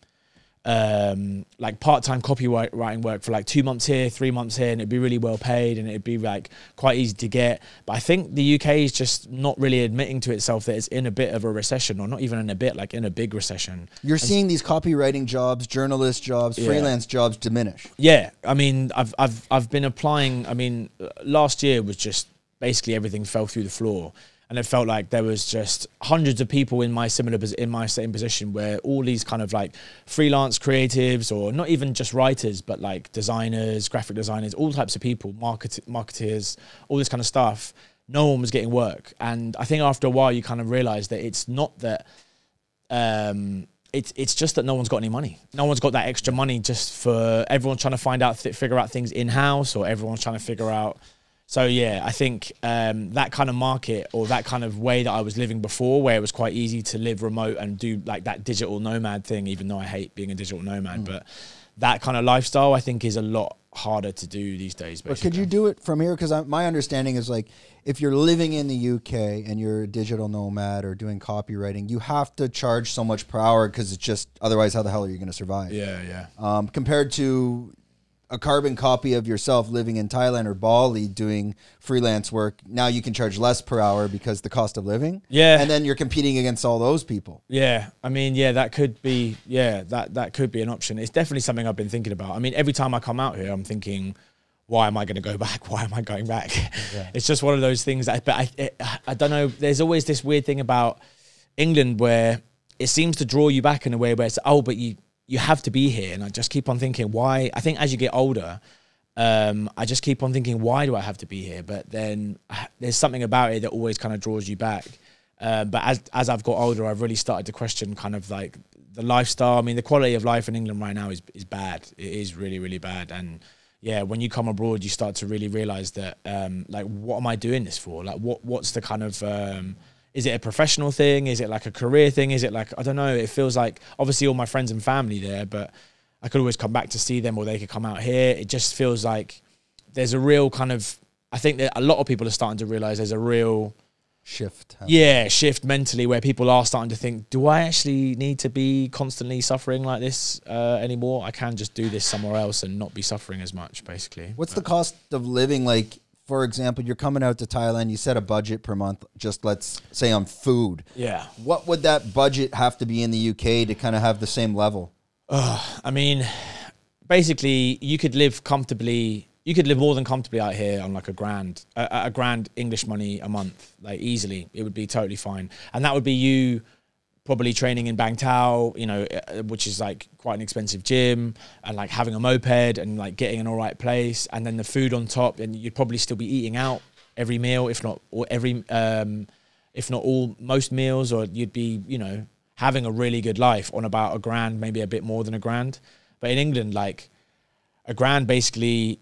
Speaker 2: um, like part-time copywriting work for like two months here, three months here, and it'd be really well paid and it'd be like quite easy to get. But I think the UK is just not really admitting to itself that it's in a bit of a recession, or not even in a bit, like in a big recession.
Speaker 1: You're seeing these copywriting jobs, journalist jobs,
Speaker 2: Yeah.
Speaker 1: freelance jobs diminish.
Speaker 2: Yeah, I mean, I've I've I've been applying. I mean, last year was just basically everything fell through the floor, and it felt like there was just hundreds of people in my similar in my same position where all these kind of like freelance creatives or not even just writers, but like designers, graphic designers, all types of people, market marketeers, all this kind of stuff. No one was getting work, and I think after a while you kind of realize that it's not that um, it's it's just that no one's got any money. No one's got that extra money just for everyone's trying to find out, th- figure out things in house, or everyone's trying to figure out. So yeah, I think um, that kind of market or that kind of way that I was living before, where it was quite easy to live remote and do like that digital nomad thing, even though I hate being a digital nomad, but that kind of lifestyle I think is a lot harder to do these days.
Speaker 1: But could you do it from here? Because my understanding is like if you're living in the UK and you're a digital nomad or doing copywriting, you have to charge so much per hour because it's just otherwise, how the hell are you going to survive?
Speaker 2: Yeah, yeah.
Speaker 1: Um, compared to a carbon copy of yourself living in Thailand or Bali doing freelance work, now you can charge less per hour because the cost of living.
Speaker 2: Yeah.
Speaker 1: and then you're competing against all those people.
Speaker 2: Yeah, I mean, yeah, that could be, yeah, that that could be an option. It's definitely something I've been thinking about. I mean, every time I come out here, I'm thinking, why am I going to go back? Why am I going back? It's just one of those things. That, but I, it, I don't know. There's always this weird thing about England where it seems to draw you back in a way where it's oh, but you you have to be here, and I just keep on thinking why. I think as you get older. Um, I just keep on thinking, why do I have to be here? But then uh, there's something about it that always kind of draws you back. Uh, but as as I've got older, I've really started to question kind of like the lifestyle. I mean, the quality of life in England right now is is bad. It is really really bad, and yeah, when you come abroad, you start to really realize that, um, like, what am I doing this for? Like, what what's the kind of um, is it a professional thing? Is it like a career thing? Is it like I don't know? It feels like obviously all my friends and family there, but I could always come back to see them, or they could come out here. It just feels like there's a real kind of. I think that a lot of people are starting to realize there's a real
Speaker 1: Shift.
Speaker 2: yeah shift mentally where people are starting to think do i actually need to be constantly suffering like this uh, anymore i can just do this somewhere else and not be suffering as much basically
Speaker 1: What's the cost of living like? For example, you're coming out to Thailand. You set a budget per month. Just let's say on food.
Speaker 2: yeah
Speaker 1: What would that budget have to be in the UK to kind of have the same level?
Speaker 2: i mean basically you could live comfortably you could live more than comfortably out here on like a grand a, a grand english money a month like easily it would be totally fine and that would be you probably training in Bangtao, you know, uh, which is like quite an expensive gym, and like having a moped and like getting an all right place, and then the food on top, and you'd probably still be eating out every meal, if not or every, um, if not all most meals, or you'd be, you know, having a really good life on about a grand, maybe a bit more than a grand. But in England, like a grand, basically,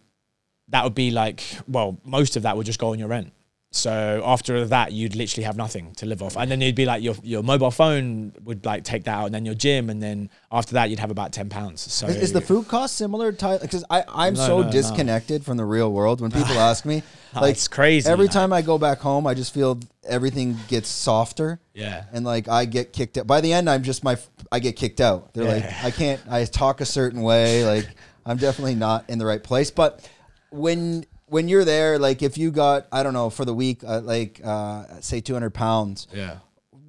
Speaker 2: that would be like, well, most of that would just go on your rent. So after that, you'd literally have nothing to live off, and then you'd be like your your mobile phone would like take that out, and then your gym, and then after that, you'd have about ten pounds. So
Speaker 1: Is, is the food cost similar to Thailand? Because I I'm
Speaker 2: No,
Speaker 1: so
Speaker 2: no, no.
Speaker 1: disconnected from the real world. When people ask me, like
Speaker 2: it's crazy,
Speaker 1: Every
Speaker 2: like-
Speaker 1: time I go back home, I just feel everything gets softer.
Speaker 2: Yeah.
Speaker 1: And like I get kicked out. By the end, I'm just my I get kicked out. They're like I can't. I talk a certain way. Like I'm definitely not in the right place. But when when you're there, like if you got I don't know for the week, uh, like uh, say 200 pounds.
Speaker 2: yeah.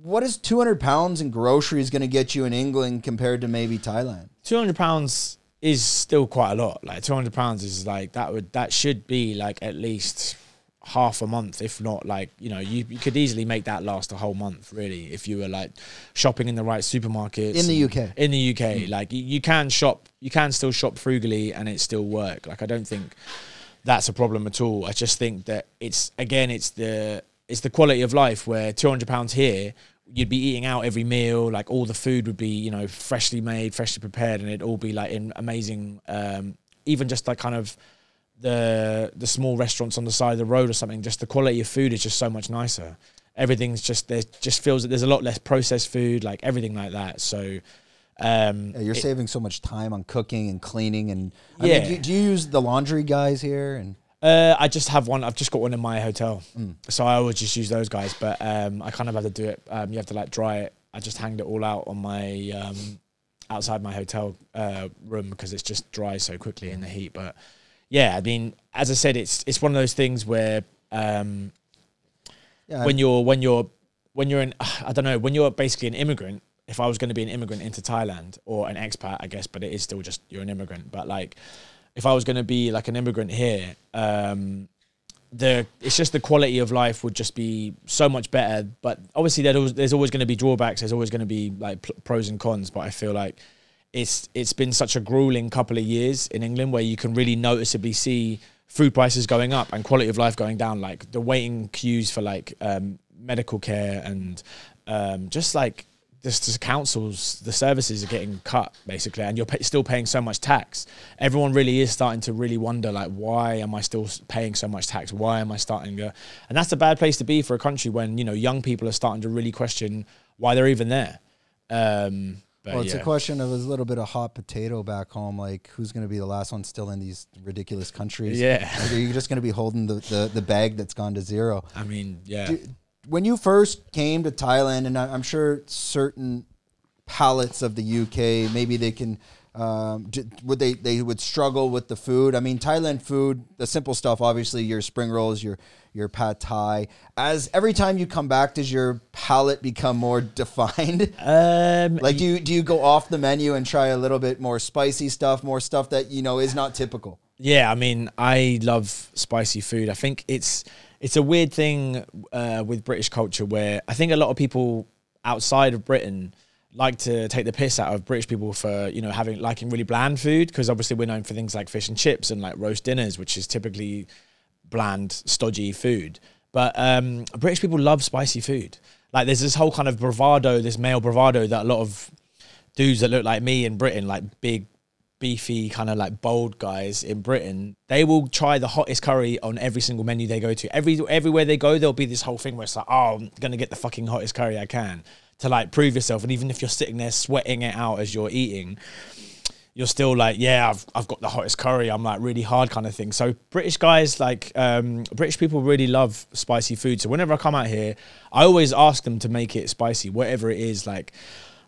Speaker 1: What is 200 pounds in groceries going to get you in England compared to maybe Thailand?
Speaker 2: two hundred pounds is still quite a lot. Like two hundred pounds is like that would that should be like at least half a month, if not like you know you, you could easily make that last a whole month really if you were like shopping in the right supermarkets
Speaker 1: In the UK.
Speaker 2: In the UK, like you, you can shop, you can still shop frugally and it still work. Like I don't think that's a problem at all. I just think that it's again it's the it's the quality of life where two hundred pounds here you'd be eating out every meal like all the food would be you know freshly made freshly prepared and it'd all be like in amazing um even just like kind of the the small restaurants on the side of the road or something just the quality of food is just so much nicer everything's just there just feels that there's a lot less processed food like everything like that so um
Speaker 1: Yeah, you're
Speaker 2: it-
Speaker 1: saving so much time on cooking and cleaning and I
Speaker 2: Yeah.
Speaker 1: mean, do, do you use the laundry guys here and
Speaker 2: Uh, I just have one. I've just got one in my hotel,
Speaker 1: Mm.
Speaker 2: so I always just use those guys. But um, I kind of have to do it. Um, you have to like dry it. I just hanged it all out on my um, outside my hotel uh, room because it's just dry so quickly in the heat. But yeah, I mean, as I said, it's it's one of those things where um,
Speaker 1: yeah,
Speaker 2: when you're when you're when you're in I don't know when you're basically an immigrant. If I was going to be an immigrant into Thailand or an expat, I guess, but it is still just you're an immigrant. But like, if I was going to be like an immigrant here, um, the it's just the quality of life would just be so much better. But obviously, there's always, there's always going to be drawbacks. There's always going to be like pros and cons. But I feel like it's it's been such a grueling couple of years in England where you can really noticeably see food prices going up and quality of life going down. Like the waiting queues for like um, medical care and um, just like the councils, the services are getting cut basically, and you're pay- still paying so much tax. Everyone really is starting to really wonder, like, why am I still paying so much tax? Why am I starting to? And that's a bad place to be for a country when you know young people are starting to really question why they're even there. Um, but
Speaker 1: well, it's
Speaker 2: yeah.
Speaker 1: a question of a little bit of hot potato back home. Like, who's going to be the last one still in these ridiculous countries?
Speaker 2: Yeah.
Speaker 1: Like, are you just going to be holding the, the, the bag that's gone to zero?
Speaker 2: I mean, yeah.
Speaker 1: Do- when you first came to Thailand, and I'm sure certain palates of the UK, maybe they can, um, would they they would struggle with the food? I mean, Thailand food, the simple stuff, obviously your spring rolls, your your pad thai. As every time you come back, does your palate become more defined?
Speaker 2: Um,
Speaker 1: Like, do you do you go off the menu and try a little bit more spicy stuff, more stuff that you know is not typical?
Speaker 2: Yeah, I mean, I love spicy food. I think it's it's a weird thing uh, with British culture where I think a lot of people outside of Britain like to take the piss out of British people for you know having liking really bland food because obviously we're known for things like fish and chips and like roast dinners, which is typically bland, stodgy food. But um, British people love spicy food. Like there's this whole kind of bravado, this male bravado that a lot of dudes that look like me in Britain, like big beefy, kind of like bold guys in Britain, they will try the hottest curry on every single menu they go to. Every everywhere they go, there'll be this whole thing where it's like, oh, I'm gonna get the fucking hottest curry I can to like prove yourself. And even if you're sitting there sweating it out as you're eating, you're still like, yeah, I've, I've got the hottest curry. I'm like really hard kind of thing. So British guys, like um, British people really love spicy food. So whenever I come out here, I always ask them to make it spicy, whatever it is. Like,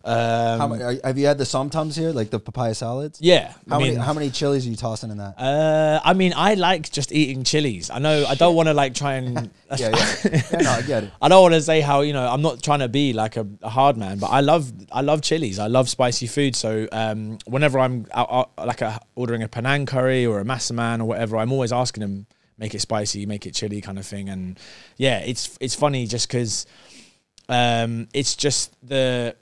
Speaker 2: um,
Speaker 1: How, many- are- have you had the somtums here, like the papaya salads?
Speaker 2: yeah.
Speaker 1: How
Speaker 2: I mean,
Speaker 1: many how many chilies are you tossing in that?
Speaker 2: uh, I mean, I like just eating chilies. I know I don't want to like try and.
Speaker 1: yeah, yeah. yeah. No, I get it.
Speaker 2: I don't want to say how you know I'm not trying to be like a, a hard man, but I love I love chilies. I love spicy food. So um, whenever I'm out, out, like a, ordering a Penang curry or a massaman or whatever, I'm always asking them make it spicy, make it chili kind of thing. And yeah, it's it's funny just because um, it's just the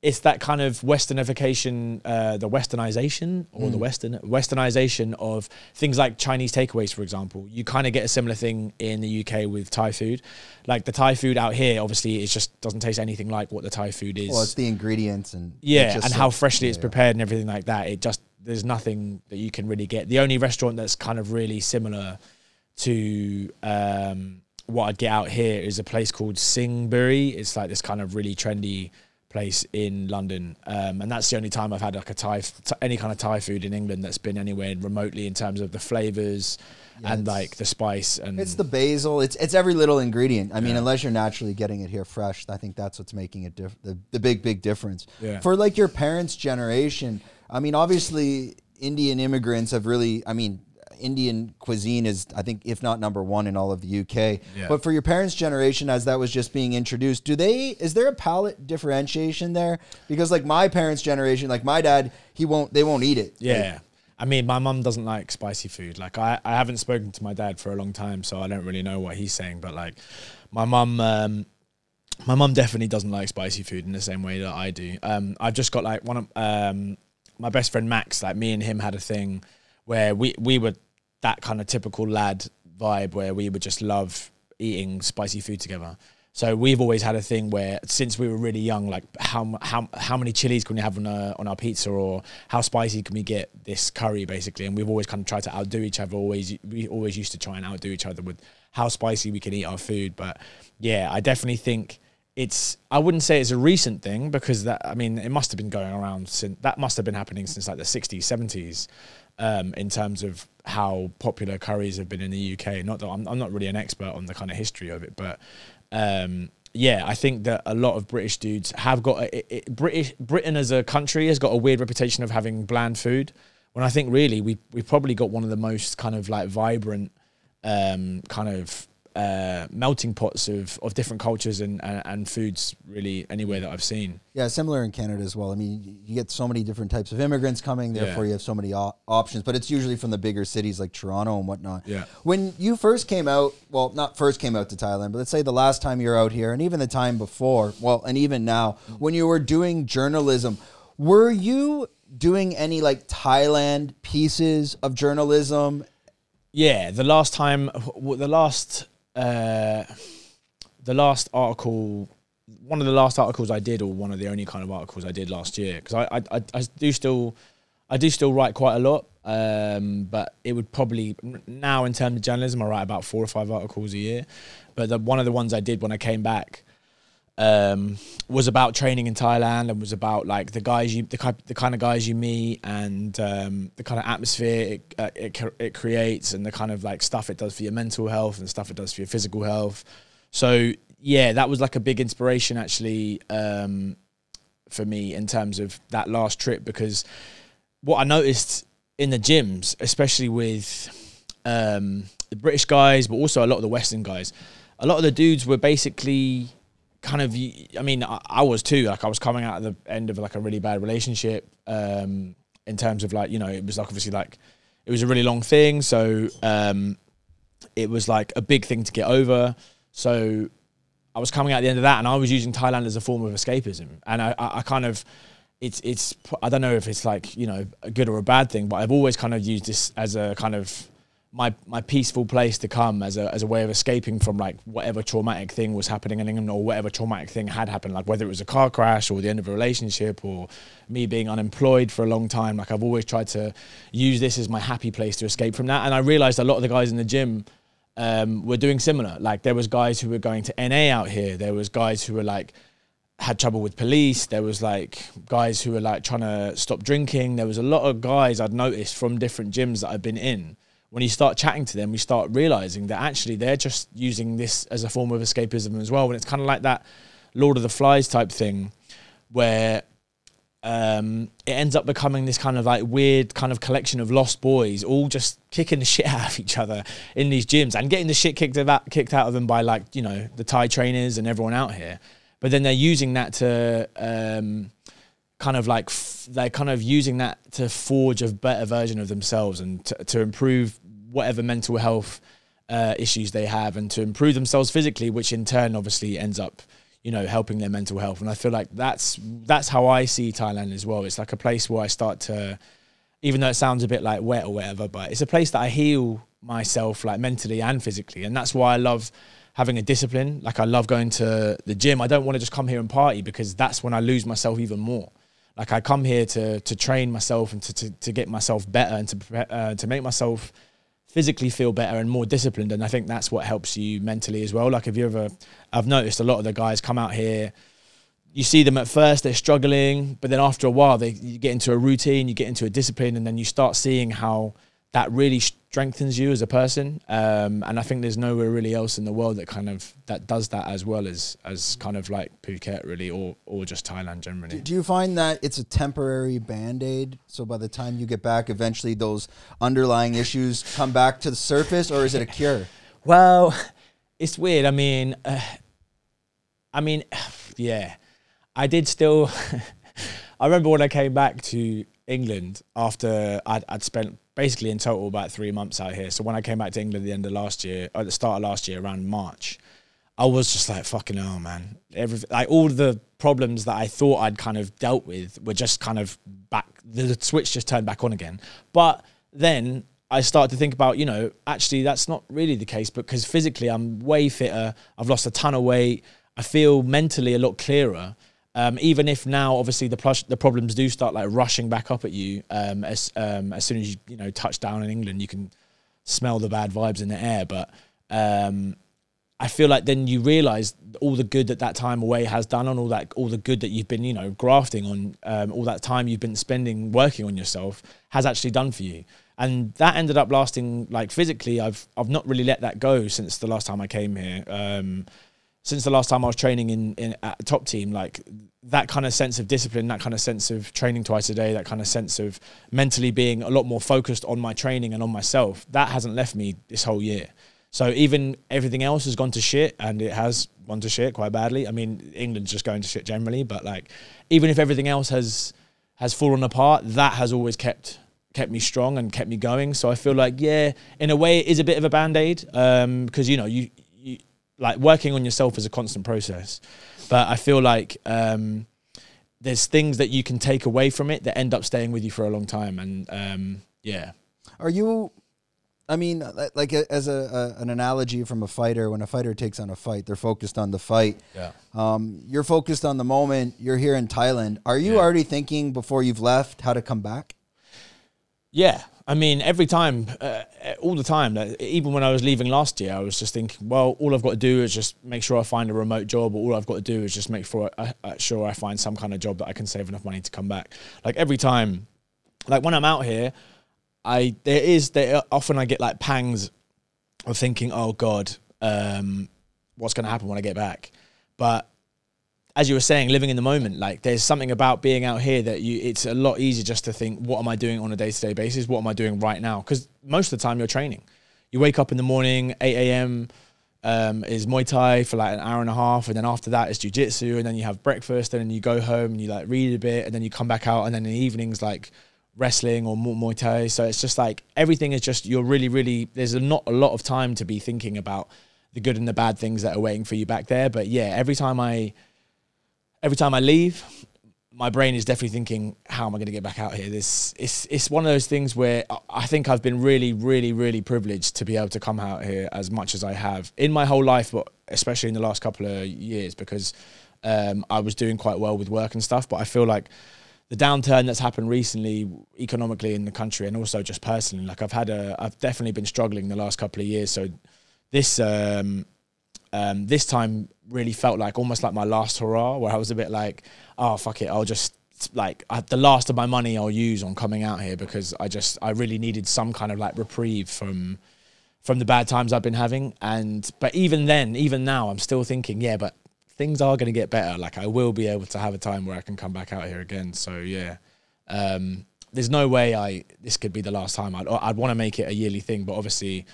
Speaker 2: it's that kind of westernification, uh, the westernization or the western westernization of things like Chinese takeaways, for example. You kind of get a similar thing in the UK with Thai food. Like the Thai food out here, obviously, it just doesn't taste anything like what the Thai food is.
Speaker 1: Well, it's the ingredients and
Speaker 2: yeah,
Speaker 1: just
Speaker 2: and
Speaker 1: so-
Speaker 2: how freshly it's prepared and everything like that. It just there's nothing that you can really get. The only restaurant that's kind of really similar to um, what I'd get out here is a place called Singburi. It's like this kind of really trendy place in London, um, and that's the only time I've had like a Thai, any kind of Thai food in England that's been anywhere remotely in terms of the flavors
Speaker 1: Yeah,
Speaker 2: and like the spice and
Speaker 1: It's the basil. It's it's every little ingredient. I mean, unless you're naturally getting it here fresh, I think that's what's making it diff- the the big big difference.
Speaker 2: Yeah.
Speaker 1: For like your parents' generation, I mean, obviously Indian immigrants have really. I mean, Indian cuisine is, I think, if not number one in all of the UK.
Speaker 2: Yeah.
Speaker 1: But for your parents' generation, as that was just being introduced, do they? Is there a palate differentiation there? Because like my parents' generation, like my dad, he won't. They won't eat it.
Speaker 2: Yeah. I mean, my mum doesn't like spicy food. Like, I, I haven't spoken to my dad for a long time, so I don't really know what he's saying. But like, my mum, um, my mum definitely doesn't like spicy food in the same way that I do. Um, I've just got like one of um, my best friend Max. Like, me and him had a thing where we we were that kind of typical lad vibe where we would just love eating spicy food together. So we've always had a thing where since we were really young, like how how how many chilies can we have on a, on our pizza, or how spicy can we get this curry, basically. And we've always kind of tried to outdo each other. Always we always used to try and outdo each other with how spicy we can eat our food. But yeah, I definitely think it's I wouldn't say it's a recent thing because that I mean it must have been going around since that must have been happening since like the 60s 70s um, in terms of how popular curries have been in the UK not that I'm, I'm not really an expert on the kind of history of it but um, yeah I think that a lot of British dudes have got a, it, it, British Britain as a country has got a weird reputation of having bland food. When I think really we we've probably got one of the most kind of like vibrant um, kind of uh, melting pots of, of different cultures and, and, and foods really anywhere that I've seen.
Speaker 1: Yeah, similar in Canada as well. I mean, you get so many different types of immigrants coming, therefore
Speaker 2: Yeah.
Speaker 1: you have so many op- options. But it's usually from the bigger cities like Toronto and whatnot.
Speaker 2: Yeah.
Speaker 1: When you first came out, well, not first came out to Thailand, but let's say the last time you're out here, and even the time before, well, and even now, when you were doing journalism, were you doing any like Thailand pieces of journalism?
Speaker 2: Yeah, the last time, the last, uh, the last article, one of the last articles I did, or one of the only kind of articles I did last year, because I, I, I, do still, I do still write quite a lot, um, but it would probably now in terms of journalism, I write about four or five articles a year. But the, one of the ones I did when I came back um, was about training in Thailand and was about like the guys you the, the kind of guys you meet and um, the kind of atmosphere it, uh, it it creates and the kind of like stuff it does for your mental health and stuff it does for your physical health. So yeah, that was like a big inspiration actually um, for me in terms of that last trip because what I noticed in the gyms, especially with um, the British guys, but also a lot of the Western guys, a lot of the dudes were basically kind of. I mean, I, I was too. Like I was coming out of the end of like a really bad relationship. Um, in terms of like you know, it was like obviously like it was a really long thing, so um, it was like a big thing to get over. So I was coming out the end of that, and I was using Thailand as a form of escapism, and I, I, I kind of, it's, it's, I don't know if it's like you know a good or a bad thing, but I've always kind of used this as a kind of my my peaceful place to come as a as a way of escaping from like whatever traumatic thing was happening in England or whatever traumatic thing had happened, like whether it was a car crash or the end of a relationship or me being unemployed for a long time. Like I've always tried to use this as my happy place to escape from that. And I realized a lot of the guys in the gym um, were doing similar. Like there was guys who were going to NA out here. There was guys who were like had trouble with police. There was like guys who were like trying to stop drinking. There was a lot of guys I'd noticed from different gyms that I've been in when you start chatting to them, we start realizing that actually they're just using this as a form of escapism as well. And it's kind of like that Lord of the Flies type thing where um, it ends up becoming this kind of like weird kind of collection of lost boys all just kicking the shit out of each other in these gyms and getting the shit kicked out, kicked out of them by like, you know, the Thai trainers and everyone out here. But then they're using that to, um, kind of like f- they're kind of using that to forge a better version of themselves and to, to improve whatever mental health uh, issues they have and to improve themselves physically, which in turn obviously ends up you know helping their mental health. And I feel like that's that's how I see Thailand as well. It's like a place where I start to, even though it sounds a bit like wet or whatever, but it's a place that I heal myself like mentally and physically, and that's why I love having a discipline. Like I love going to the gym. I don't want to just come here and party because that's when I lose myself even more like I come here to to train myself and to to, to get myself better and to uh, to make myself physically feel better and more disciplined. And I think that's what helps you mentally as well. Like if you ever I've noticed a lot of the guys come out here you see them at first they're struggling but then after a while they you get into a routine you get into a discipline and then you start seeing how that really strengthens you as a person. Um, and I think there's nowhere really else in the world that kind of that does that as well as as kind of like Phuket really, or or just Thailand generally.
Speaker 1: Do you find that it's a temporary band aid? So by the time you get back, eventually those underlying issues come back to the surface, or is it a cure?
Speaker 2: Well, it's weird. I mean, uh, I mean, yeah, I did still. I remember when I came back to England after I'd, I'd spent basically in total about three months out here. So when I came back to England at the end of last year, at the start of last year, around March, I was just like, fucking hell, man. Every, like all the problems that I thought I'd kind of dealt with were just kind of back, the switch just turned back on again. But then I started to think about, you know, actually that's not really the case because physically I'm way fitter. I've lost a ton of weight. I feel mentally a lot clearer. Um, even if now, obviously, the the problems do start like rushing back up at you um, as um, as soon as you you know touch down in England, you can smell the bad vibes in the air. But um, I feel like then you realise all the good that that time away has done, on all that all the good that you've been you know grafting on, um, all that time you've been spending working on yourself has actually done for you. And that ended up lasting like physically. I've I've not really let that go since the last time I came here um, since the last time I was training in, in at a top team, like that kind of sense of discipline, that kind of sense of training twice a day, that kind of sense of mentally being a lot more focused on my training and on myself, that hasn't left me this whole year. So even everything else has gone to shit, and it has gone to shit quite badly. I mean, England's just going to shit generally, but like, even if everything else has has fallen apart, that has always kept kept me strong and kept me going. So I feel like, yeah, in a way, it is a bit of a band aid because um, you know you like working on yourself is a constant process. But I feel like um, there's things that you can take away from it that end up staying with you for a long time. And um, yeah.
Speaker 1: Are you? I mean, like as a, a, an analogy from a fighter, when a fighter takes on a fight, they're focused on the fight.
Speaker 2: Yeah.
Speaker 1: Um, you're focused on the moment. You're here in Thailand. Are you yeah. already thinking before you've left how to come back?
Speaker 2: Yeah, I mean, every time, uh, all the time. even when I was leaving last year, I was just thinking, well, all I've got to do is just make sure I find a remote job, or all I've got to do is just make sure I, uh, sure I find some kind of job that I can save enough money to come back. Like every time, like when I'm out here, I there is there often I get like pangs of thinking, oh God, um, what's going to happen when I get back? But as you were saying, living in the moment, like there's something about being out here that you, it's a lot easier just to think, what am I doing on a day to day basis? What am I doing right now? Because most of the time you're training. You wake up in the morning, 8 a.m. Um, is Muay Thai for like an hour and a half, and then after that is Jiu-Jitsu, and then you have breakfast, and then you go home and you like read a bit, and then you come back out, and then in the evenings like wrestling or Muay Thai. So it's just like everything is just you're really, really. There's not a lot of time to be thinking about the good and the bad things that are waiting for you back there. But yeah, every time I every time I leave, my brain is definitely thinking, how am I going to get back out here? This it's it's one of those things where I- think I've been really, really, really privileged to be able to come out here as much as I have in my whole life, but especially in the last couple of years because um, I was doing quite well with work and stuff. But I feel like the downturn that's happened recently economically in the country and also just personally, like I've had a, I've definitely been struggling the last couple of years. So this um, um, this time really felt like almost like my last hurrah, where I was a bit like, oh fuck it, I'll just like the last of my money I'll use on coming out here because I just I really needed some kind of like reprieve from from the bad times I've been having. And but even then, even now, I'm still thinking, yeah, but things are going to get better. Like I will be able to have a time where I can come back out here again. So yeah. Um, there's no way I this could be the last time. I'd I'd want to make it a yearly thing, but obviously,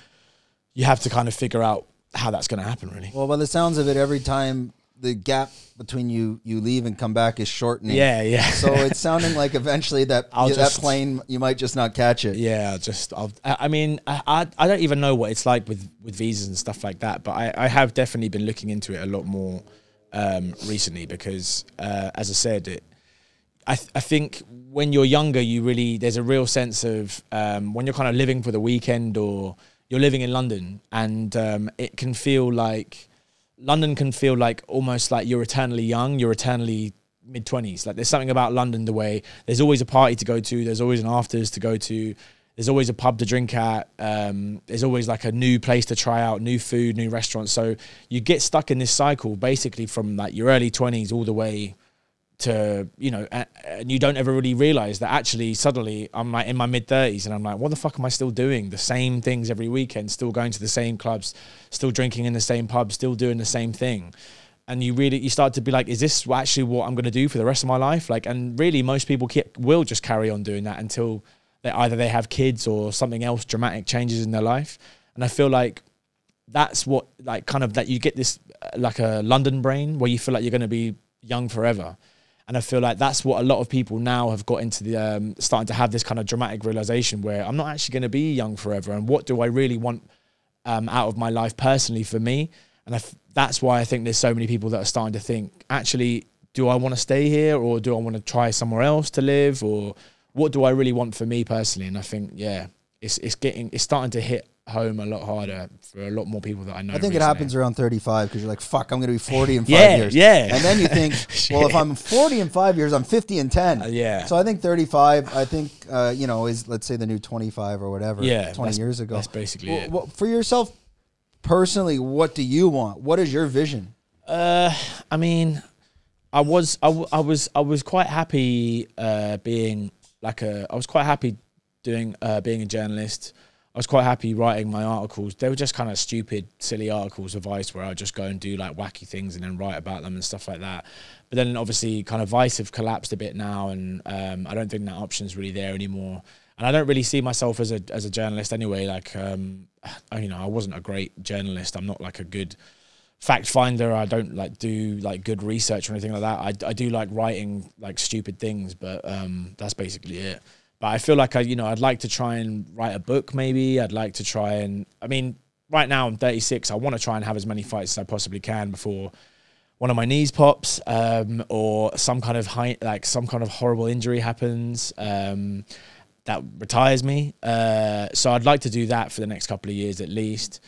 Speaker 2: you have to kind of figure out how that's going to happen. Really,
Speaker 1: Well, by the sounds of it, every time the gap between you you leave and come back is shortening.
Speaker 2: yeah, yeah.
Speaker 1: So it's sounding like eventually that
Speaker 2: I'll
Speaker 1: that
Speaker 2: just-
Speaker 1: plane you might just not catch it.
Speaker 2: Yeah, just I'll, I I mean I, I I don't even know what it's like with with visas and stuff like that, but I, I have definitely been looking into it a lot more um, recently because uh, as I said it. I, th- I think when you're younger, you really there's a real sense of um, when you're kind of living for the weekend or you're living in London, and um, it can feel like London can feel like almost like you're eternally young, you're eternally mid twenties. Like there's something about London the way there's always a party to go to, there's always an afters to go to, there's always a pub to drink at, um, there's always like a new place to try out, new food, new restaurants. So you get stuck in this cycle basically from like your early twenties all the way to you know and you don't ever really realize that actually suddenly i'm like in my mid 30s and i'm like what the fuck am i still doing? The same things every weekend still going to the same clubs still drinking in the same pub still doing the same thing. And you really you start to be like is this actually what i'm going to do for the rest of my life? Like and really most people ke- will just carry on doing that until they either they have kids or something else dramatic changes in their life. And i feel like that's what like kind of that you get this uh, like a london brain where you feel like you're going to be young forever and I feel like that's what a lot of people now have got into the um, starting to have this kind of dramatic realization where I'm not actually going to be young forever, and what do I really want um, out of my life personally for me? And that's why I think there's so many people that are starting to think, actually, do I want to stay here or do I want to try somewhere else to live, or what do I really want for me personally? And I think, yeah, it's it's getting it's starting to hit home a lot harder for a lot more people that I know.
Speaker 1: I think it happens around 35 because you're like, fuck, I'm going to be 40 in five
Speaker 2: Yeah,
Speaker 1: years.
Speaker 2: yeah.
Speaker 1: And then you think, well, if I'm 40 in five years, I'm 50 in 10.
Speaker 2: Uh, yeah.
Speaker 1: So I think 35, I think, uh, you know, is let's say the new 25 or whatever.
Speaker 2: Yeah,
Speaker 1: 20 years ago.
Speaker 2: that's basically
Speaker 1: Well,
Speaker 2: it.
Speaker 1: well, for yourself personally, what do you want? What is your vision?
Speaker 2: Uh, I mean, I was I, w- I was I was quite happy uh, being like a I was quite happy doing uh, being a journalist. I was quite happy writing my articles. They were just kind of stupid, silly articles of Vice where I'd just go and do like wacky things and then write about them and stuff like that. But then obviously, kind of Vice have collapsed a bit now, and um, I don't think that option's really there anymore. And I don't really see myself as a as a journalist anyway. Like, um, I, you know, I wasn't a great journalist. I'm not like a good fact finder. I don't like do like good research or anything like that. I, I do like writing like stupid things, but um, that's basically it. But I feel like I, you know, I'd like to try and write a book. Maybe I'd like to try and. I mean, right now I'm 36. I want to try and have as many fights as I possibly can before one of my knees pops, um, or some kind of like some kind of horrible injury happens. Um, that retires me. Uh, so I'd like to do that for the next couple of years at least.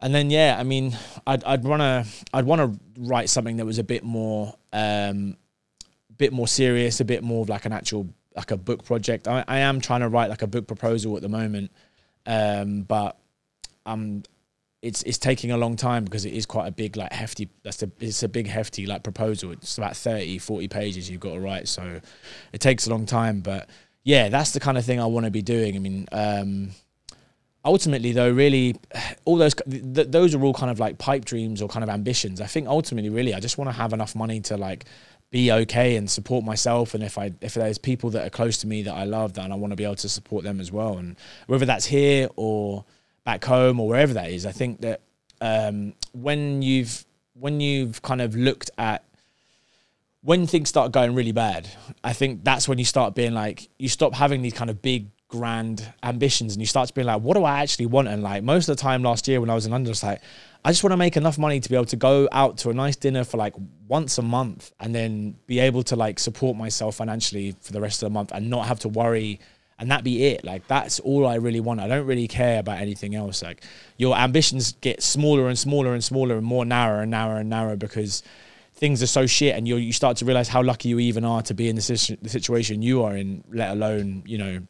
Speaker 2: And then yeah, I mean, I'd I'd wanna I'd wanna write something that was a bit more um, bit more serious, a bit more of like an actual like a book project. I, I am trying to write like a book proposal at the moment, um, but um, it's it's taking a long time because it is quite a big like hefty. That's a it's a big hefty like proposal. It's about 30, 40 pages you've got to write, so it takes a long time. But yeah, that's the kind of thing I want to be doing. I mean. Um, ultimately though really all those th- those are all kind of like pipe dreams or kind of ambitions i think ultimately really i just want to have enough money to like be okay and support myself and if i if there's people that are close to me that i love then i want to be able to support them as well. And whether that's here or back home or wherever that is i think that um, when you've when you've kind of looked at when things start going really bad, I think that's when you start being like, you stop having these kind of big grand ambitions and you start to be like, what do I actually want? And like most of the time last year when I was in London, I was like, I just want to make enough money to be able to go out to a nice dinner for like once a month and then be able to like support myself financially for the rest of the month and not have to worry and that be it. Like that's all I really want. I don't really care about anything else. Like your ambitions get smaller and smaller and smaller and more narrow and narrow and narrow because things are so shit and you you start to realize how lucky you even are to be in the, the situation you are in, let alone, you know,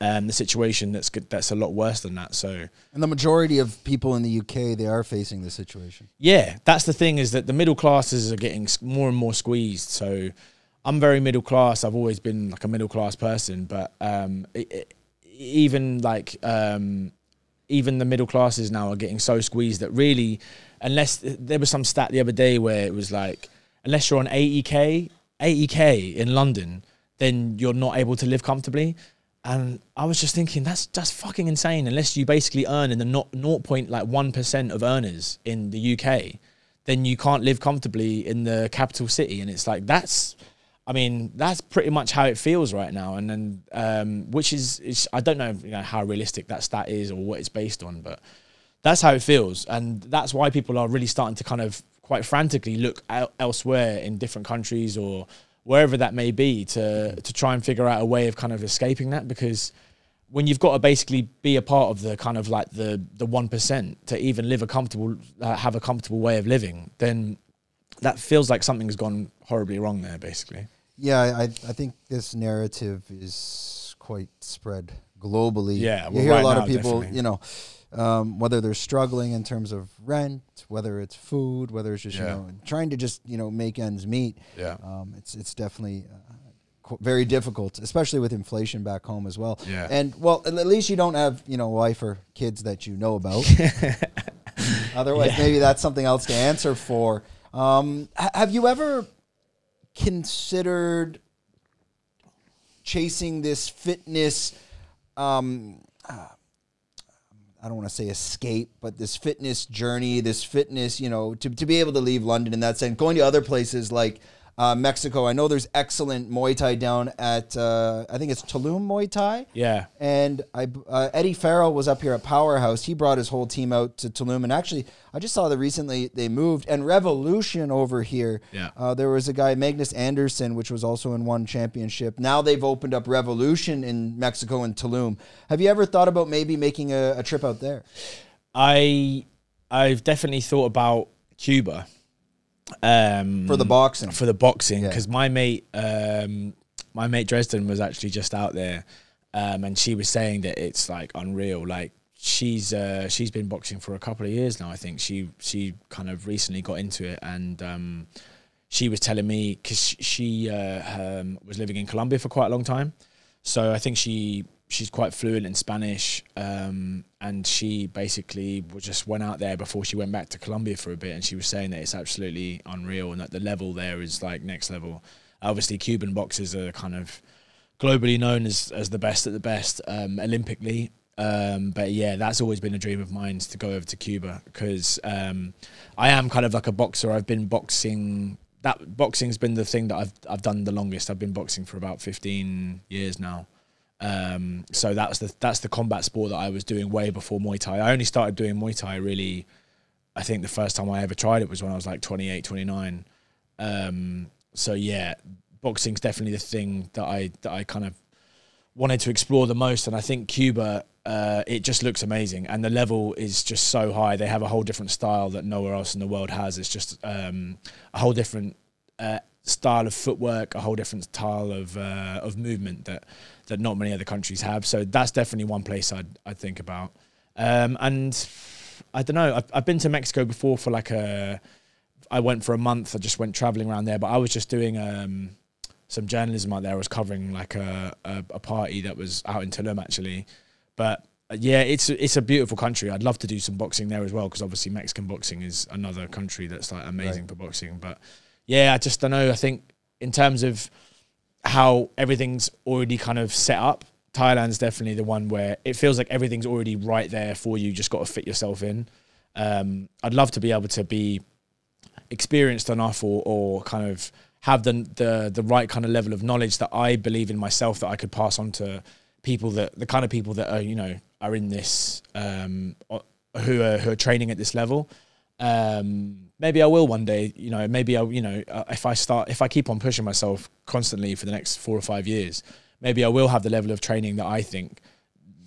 Speaker 2: um, the situation that's good, that's a lot worse than that. So,
Speaker 1: And the majority of people in the UK, they are facing this situation.
Speaker 2: yeah, that's the thing is that the middle classes are getting more and more squeezed. So, I'm very middle class. I've always been like a middle class person, but um, it, it, even like um, even the middle classes now are getting so squeezed that really, unless there was some stat the other day where it was like, unless you're on 80k, 80k in London, then you're not able to live comfortably. And I was just thinking that's just fucking insane. Unless you basically earn in the not 0.1 like one percent of earners in the UK, then you can't live comfortably in the capital city. And it's like that's, I mean, that's pretty much how it feels right now. And then, um, which is, is I don't know, you know how realistic that stat is or what it's based on, but that's how it feels, and that's why people are really starting to kind of quite frantically look elsewhere in different countries or wherever that may be to to try and figure out a way of kind of escaping that because when you've got to basically be a part of the kind of like the the one percent to even live a comfortable uh, have a comfortable way of living, then that feels like something's gone horribly wrong there, basically.
Speaker 1: Yeah, I, I think this narrative is quite spread globally.
Speaker 2: Yeah,
Speaker 1: you hear
Speaker 2: right
Speaker 1: a lot
Speaker 2: now,
Speaker 1: of people,
Speaker 2: definitely.
Speaker 1: you know, um, whether they're struggling in terms of rent, whether it's food, whether it's just you know trying to just you know make ends meet.
Speaker 3: Yeah.
Speaker 1: um, it's it's definitely uh, qu- very difficult, especially with inflation back home as well.
Speaker 3: Yeah.
Speaker 1: and well, at least you don't have you know wife or kids that you know about. Otherwise, maybe that's something else to answer for. Um, ha- have you ever considered chasing this fitness? Um, I don't want to say escape, but this fitness journey, this fitness, you know, to, to be able to leave London in that sense, going to other places like uh, Mexico. I know there's excellent Muay Thai down at, uh, I think it's Tulum Muay Thai.
Speaker 2: Yeah.
Speaker 1: And I, uh, Eddie Farrell was up here at Powerhouse. He brought his whole team out to Tulum, and actually, I just saw that recently they moved. And Revolution over here,
Speaker 3: Yeah.
Speaker 1: uh, there was a guy Magnus Anderson, which was also in one championship. Now they've opened up Revolution in Mexico and Tulum. Have you ever thought about maybe making a, a trip out there?
Speaker 2: I I've definitely thought about Cuba. Um,
Speaker 1: For the boxing.
Speaker 2: for the boxing
Speaker 1: Yeah.
Speaker 2: because my mate um my mate Dresden was actually just out there um and she was saying that it's like unreal like she's uh she's been boxing for a couple of years now I think she she kind of recently got into it and um she was telling me because she uh, um, was living in Colombia for quite a long time so I think she she's quite fluent in Spanish, um, and she basically just went out there before she went back to Colombia for a bit, and she was saying that it's absolutely unreal and that the level there is like next level. Obviously, Cuban boxers are kind of globally known as as the best at the best um, Olympically. Um, but yeah, that's always been a dream of mine to go over to Cuba because um, I am kind of like a boxer. I've been boxing. That boxing's been the thing that I've I've done the longest. I've been boxing for about fifteen years now. Um, so that's the that's the combat sport that I was doing way before Muay Thai. I only started doing Muay Thai really. I think the first time I ever tried it was when I was like 28, 29. Um, so yeah, boxing's definitely the thing that I that I kind of wanted to explore the most, and I think Cuba. Uh, it just looks amazing, and the level is just so high. They have a whole different style that nowhere else in the world has. It's just um, a whole different uh, style of footwork, a whole different style of uh, of movement that that not many other countries have. So that's definitely one place I'd I'd think about. Um, and I don't know. I've, I've been to Mexico before for like a. I went for a month. I just went traveling around there, but I was just doing um, some journalism out there. I was covering like a, a, a party that was out in Tulum actually. But uh, yeah, it's it's a beautiful country. I'd love to do some boxing there as well because obviously Mexican boxing is another country that's like amazing for boxing. But yeah, I just don't know. I think in terms of how everything's already kind of set up, Thailand's definitely the one where it feels like everything's already right there for you. Just got to fit yourself in. Um, I'd love to be able to be experienced enough or, or kind of have the, the the right kind of level of knowledge that I believe in myself that I could pass on to people that the kind of people that are you know are in this um, who are who are training at this level. Um, maybe I will one day. You know, maybe I you know uh, if I start if I keep on pushing myself constantly for the next four or five years, maybe I will have the level of training that I think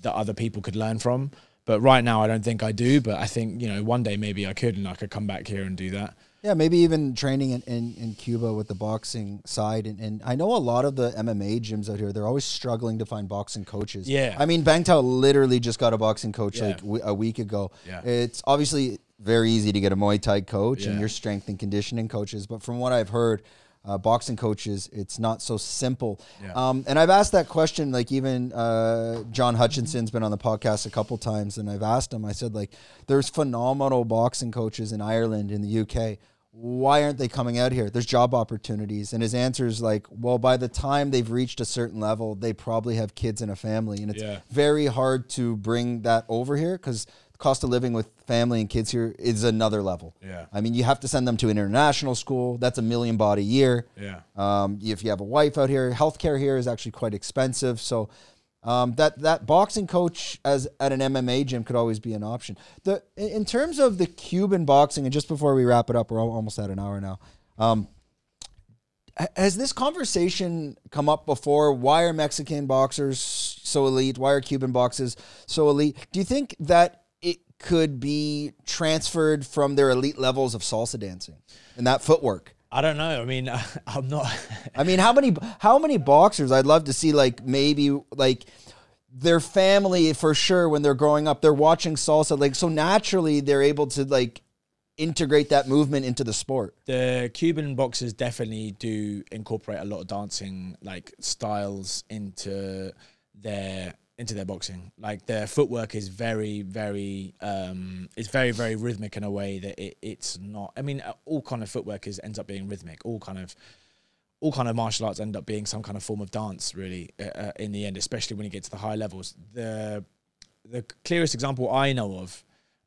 Speaker 2: that other people could learn from. But right now, I don't think I do. But I think you know one day maybe I could, and I could come back here and do that.
Speaker 1: Yeah, maybe even training in, in, in Cuba with the boxing side. And, and I know a lot of the MMA gyms out here, they're always struggling to find boxing coaches.
Speaker 2: Yeah.
Speaker 1: I mean, Bangtao literally just got a boxing coach
Speaker 2: Yeah.
Speaker 1: like w- a week ago.
Speaker 2: Yeah.
Speaker 1: It's obviously very easy to get a Muay Thai coach and your strength and conditioning coaches. But from what I've heard, uh, boxing coaches, it's not so simple.
Speaker 2: Yeah.
Speaker 1: Um, and I've asked that question, like even uh, John Hutchinson's been on the podcast a couple times, and I've asked him. I said, like, there's phenomenal boxing coaches in Ireland, in the UK. Why aren't they coming out here? There's job opportunities, and his answer is like, well, by the time they've reached a certain level, they probably have kids and a family, and it's
Speaker 2: Yeah.
Speaker 1: very hard to bring that over here because the cost of living with family and kids here is another level.
Speaker 2: Yeah.
Speaker 1: I mean, you have to send them to an international school. That's a million baht a year.
Speaker 2: Yeah.
Speaker 1: Um, if you have a wife out here, healthcare here is actually quite expensive. So um, that that boxing coach as at an MMA gym could always be an option. The in terms of the Cuban boxing, and just before we wrap it up, we're almost at an hour now. Um, has this conversation come up before? Why are Mexican boxers so elite? Why are Cuban boxers so elite? Do you think that it could be transferred from their elite levels of salsa dancing and that footwork?
Speaker 2: I don't know. I mean, I'm not.
Speaker 1: I mean, how many how many boxers? I'd love to see like maybe like their family for sure when they're growing up, they're watching salsa like so naturally they're able to like integrate that movement into the sport.
Speaker 2: the Cuban boxers definitely do incorporate a lot of dancing like styles into their into their boxing. Like their footwork is very, very um it's very, very rhythmic in a way that it, it's not I mean uh, all kind of footwork is ends up being rhythmic. All kind of all kind of martial arts end up being some kind of form of dance really uh, uh, in the end, especially when you get to the high levels. The the clearest example I know of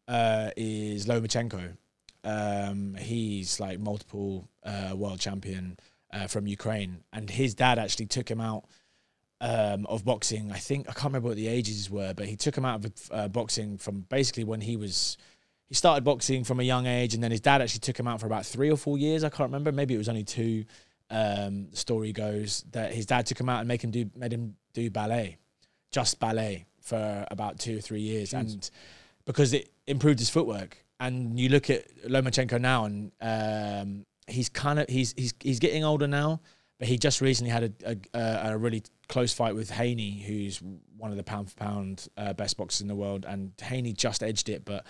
Speaker 2: uh, is Lomachenko. Um, he's like multiple uh, world champion uh, from Ukraine, and his dad actually took him out um, of boxing. I think I can't remember what the ages were, but he took him out of uh, boxing from basically when he was. He started boxing from a young age, and then his dad actually took him out for about three or four years. I can't remember. Maybe it was only two. Um, story goes that his dad took him out and make him do made him do ballet, just ballet for about two or three years, and because it improved his footwork. And you look at Lomachenko now, and um, he's kind of he's he's he's getting older now, but he just recently had a a, a really close fight with Haney, who's one of the pound for pound uh, best boxers in the world, and Haney just edged it, but.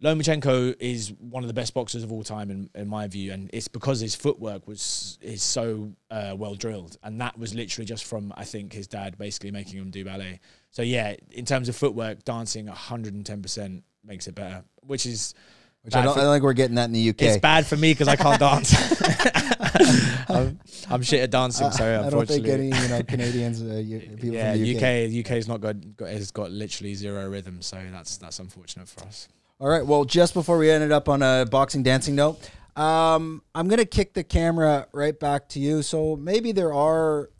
Speaker 2: Lomachenko is one of the best boxers of all time, in, in my view, and it's because his footwork was is so uh, well drilled, and that was literally just from I think his dad basically making him do ballet. So yeah, in terms of footwork, dancing 110 percent makes it better, which is
Speaker 1: Which I don't,
Speaker 2: for-
Speaker 1: I don't think we're getting that in the UK.
Speaker 2: it's bad for me because I can't dance. I'm, I'm shit at dancing, so
Speaker 1: I don't think any you know Canadians, uh, you, people
Speaker 2: yeah,
Speaker 1: from the UK.
Speaker 2: UK UK's not got, got has got literally zero rhythm, so that's that's unfortunate for us.
Speaker 1: All right. Well, just before we ended up on a boxing dancing note, um, I'm gonna kick the camera right back to you. So maybe there are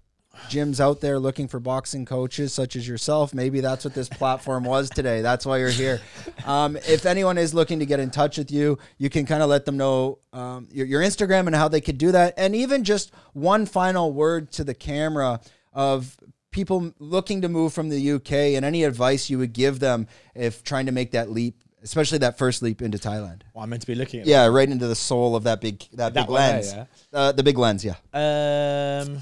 Speaker 1: gyms out there looking for boxing coaches such as yourself. Maybe that's what this platform was today. That's why you're here. Um, if anyone is looking to get in touch with you, you can kind of let them know um, your, your Instagram and how they could do that. And even just one final word to the camera of people looking to move from the UK and any advice you would give them if trying to make that leap, especially that first leap into Thailand.
Speaker 2: Well, I'm meant to be looking at
Speaker 1: Yeah, right into the soul of that big that,
Speaker 2: That
Speaker 1: big
Speaker 2: one there,
Speaker 1: lens.
Speaker 2: yeah?
Speaker 1: uh, the big lens, yeah.
Speaker 2: Um,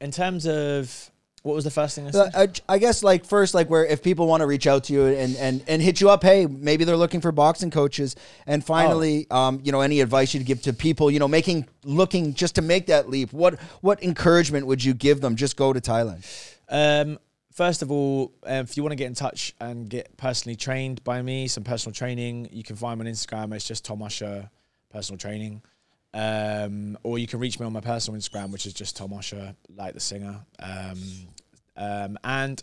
Speaker 2: in terms of what was the first thing I said?
Speaker 1: I, I guess like first, like where if people want to reach out to you and, and and hit you up, hey, maybe they're looking for boxing coaches. And finally,
Speaker 2: Oh.
Speaker 1: um, you know, any advice you'd give to people, you know, making looking just to make that leap. What what encouragement would you give them? Just go to Thailand.
Speaker 2: Um, first of all, uh, if you want to get in touch and get personally trained by me, some personal training, you can find me on Instagram. It's just Tom Usher Personal Training. Um, or you can reach me on my personal Instagram, which is just Tom Usher, like the singer. Um, um, and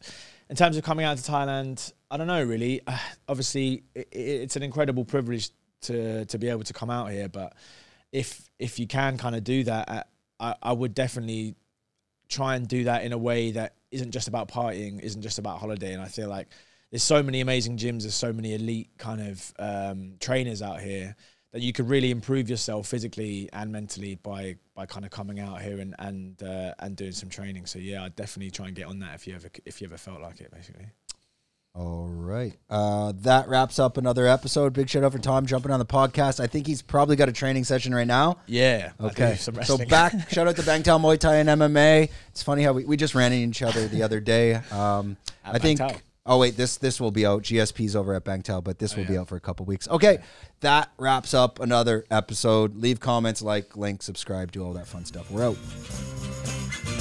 Speaker 2: in terms of coming out to Thailand, I don't know really. Uh, obviously, i i- it's an incredible privilege to to be able to come out here. But if if you can kind of do that, uh, I, I would definitely try and do that in a way that isn't just about partying, isn't just about holiday. And I feel like there's so many amazing gyms, there's so many elite kind of um, trainers out here that you could really improve yourself physically and mentally by by kind of coming out here and and uh, and doing some training. So yeah, I'd definitely try and get on that if you ever if you ever felt like it, basically.
Speaker 1: All right. Uh, that wraps up another episode. Big shout out for Tom jumping on the podcast. I think he's probably got a training session right now.
Speaker 2: Yeah.
Speaker 1: Okay. So back, shout out to Bangtao Muay Thai and MMA. It's funny how we, we just ran into each other the other day. Um, I think. Oh wait, this this will be out. GSP's over at Bangtao, but this oh, will be
Speaker 2: yeah.
Speaker 1: out for a couple weeks. Okay, that wraps up another episode. Leave comments, like, link, subscribe, do all that fun stuff. We're out.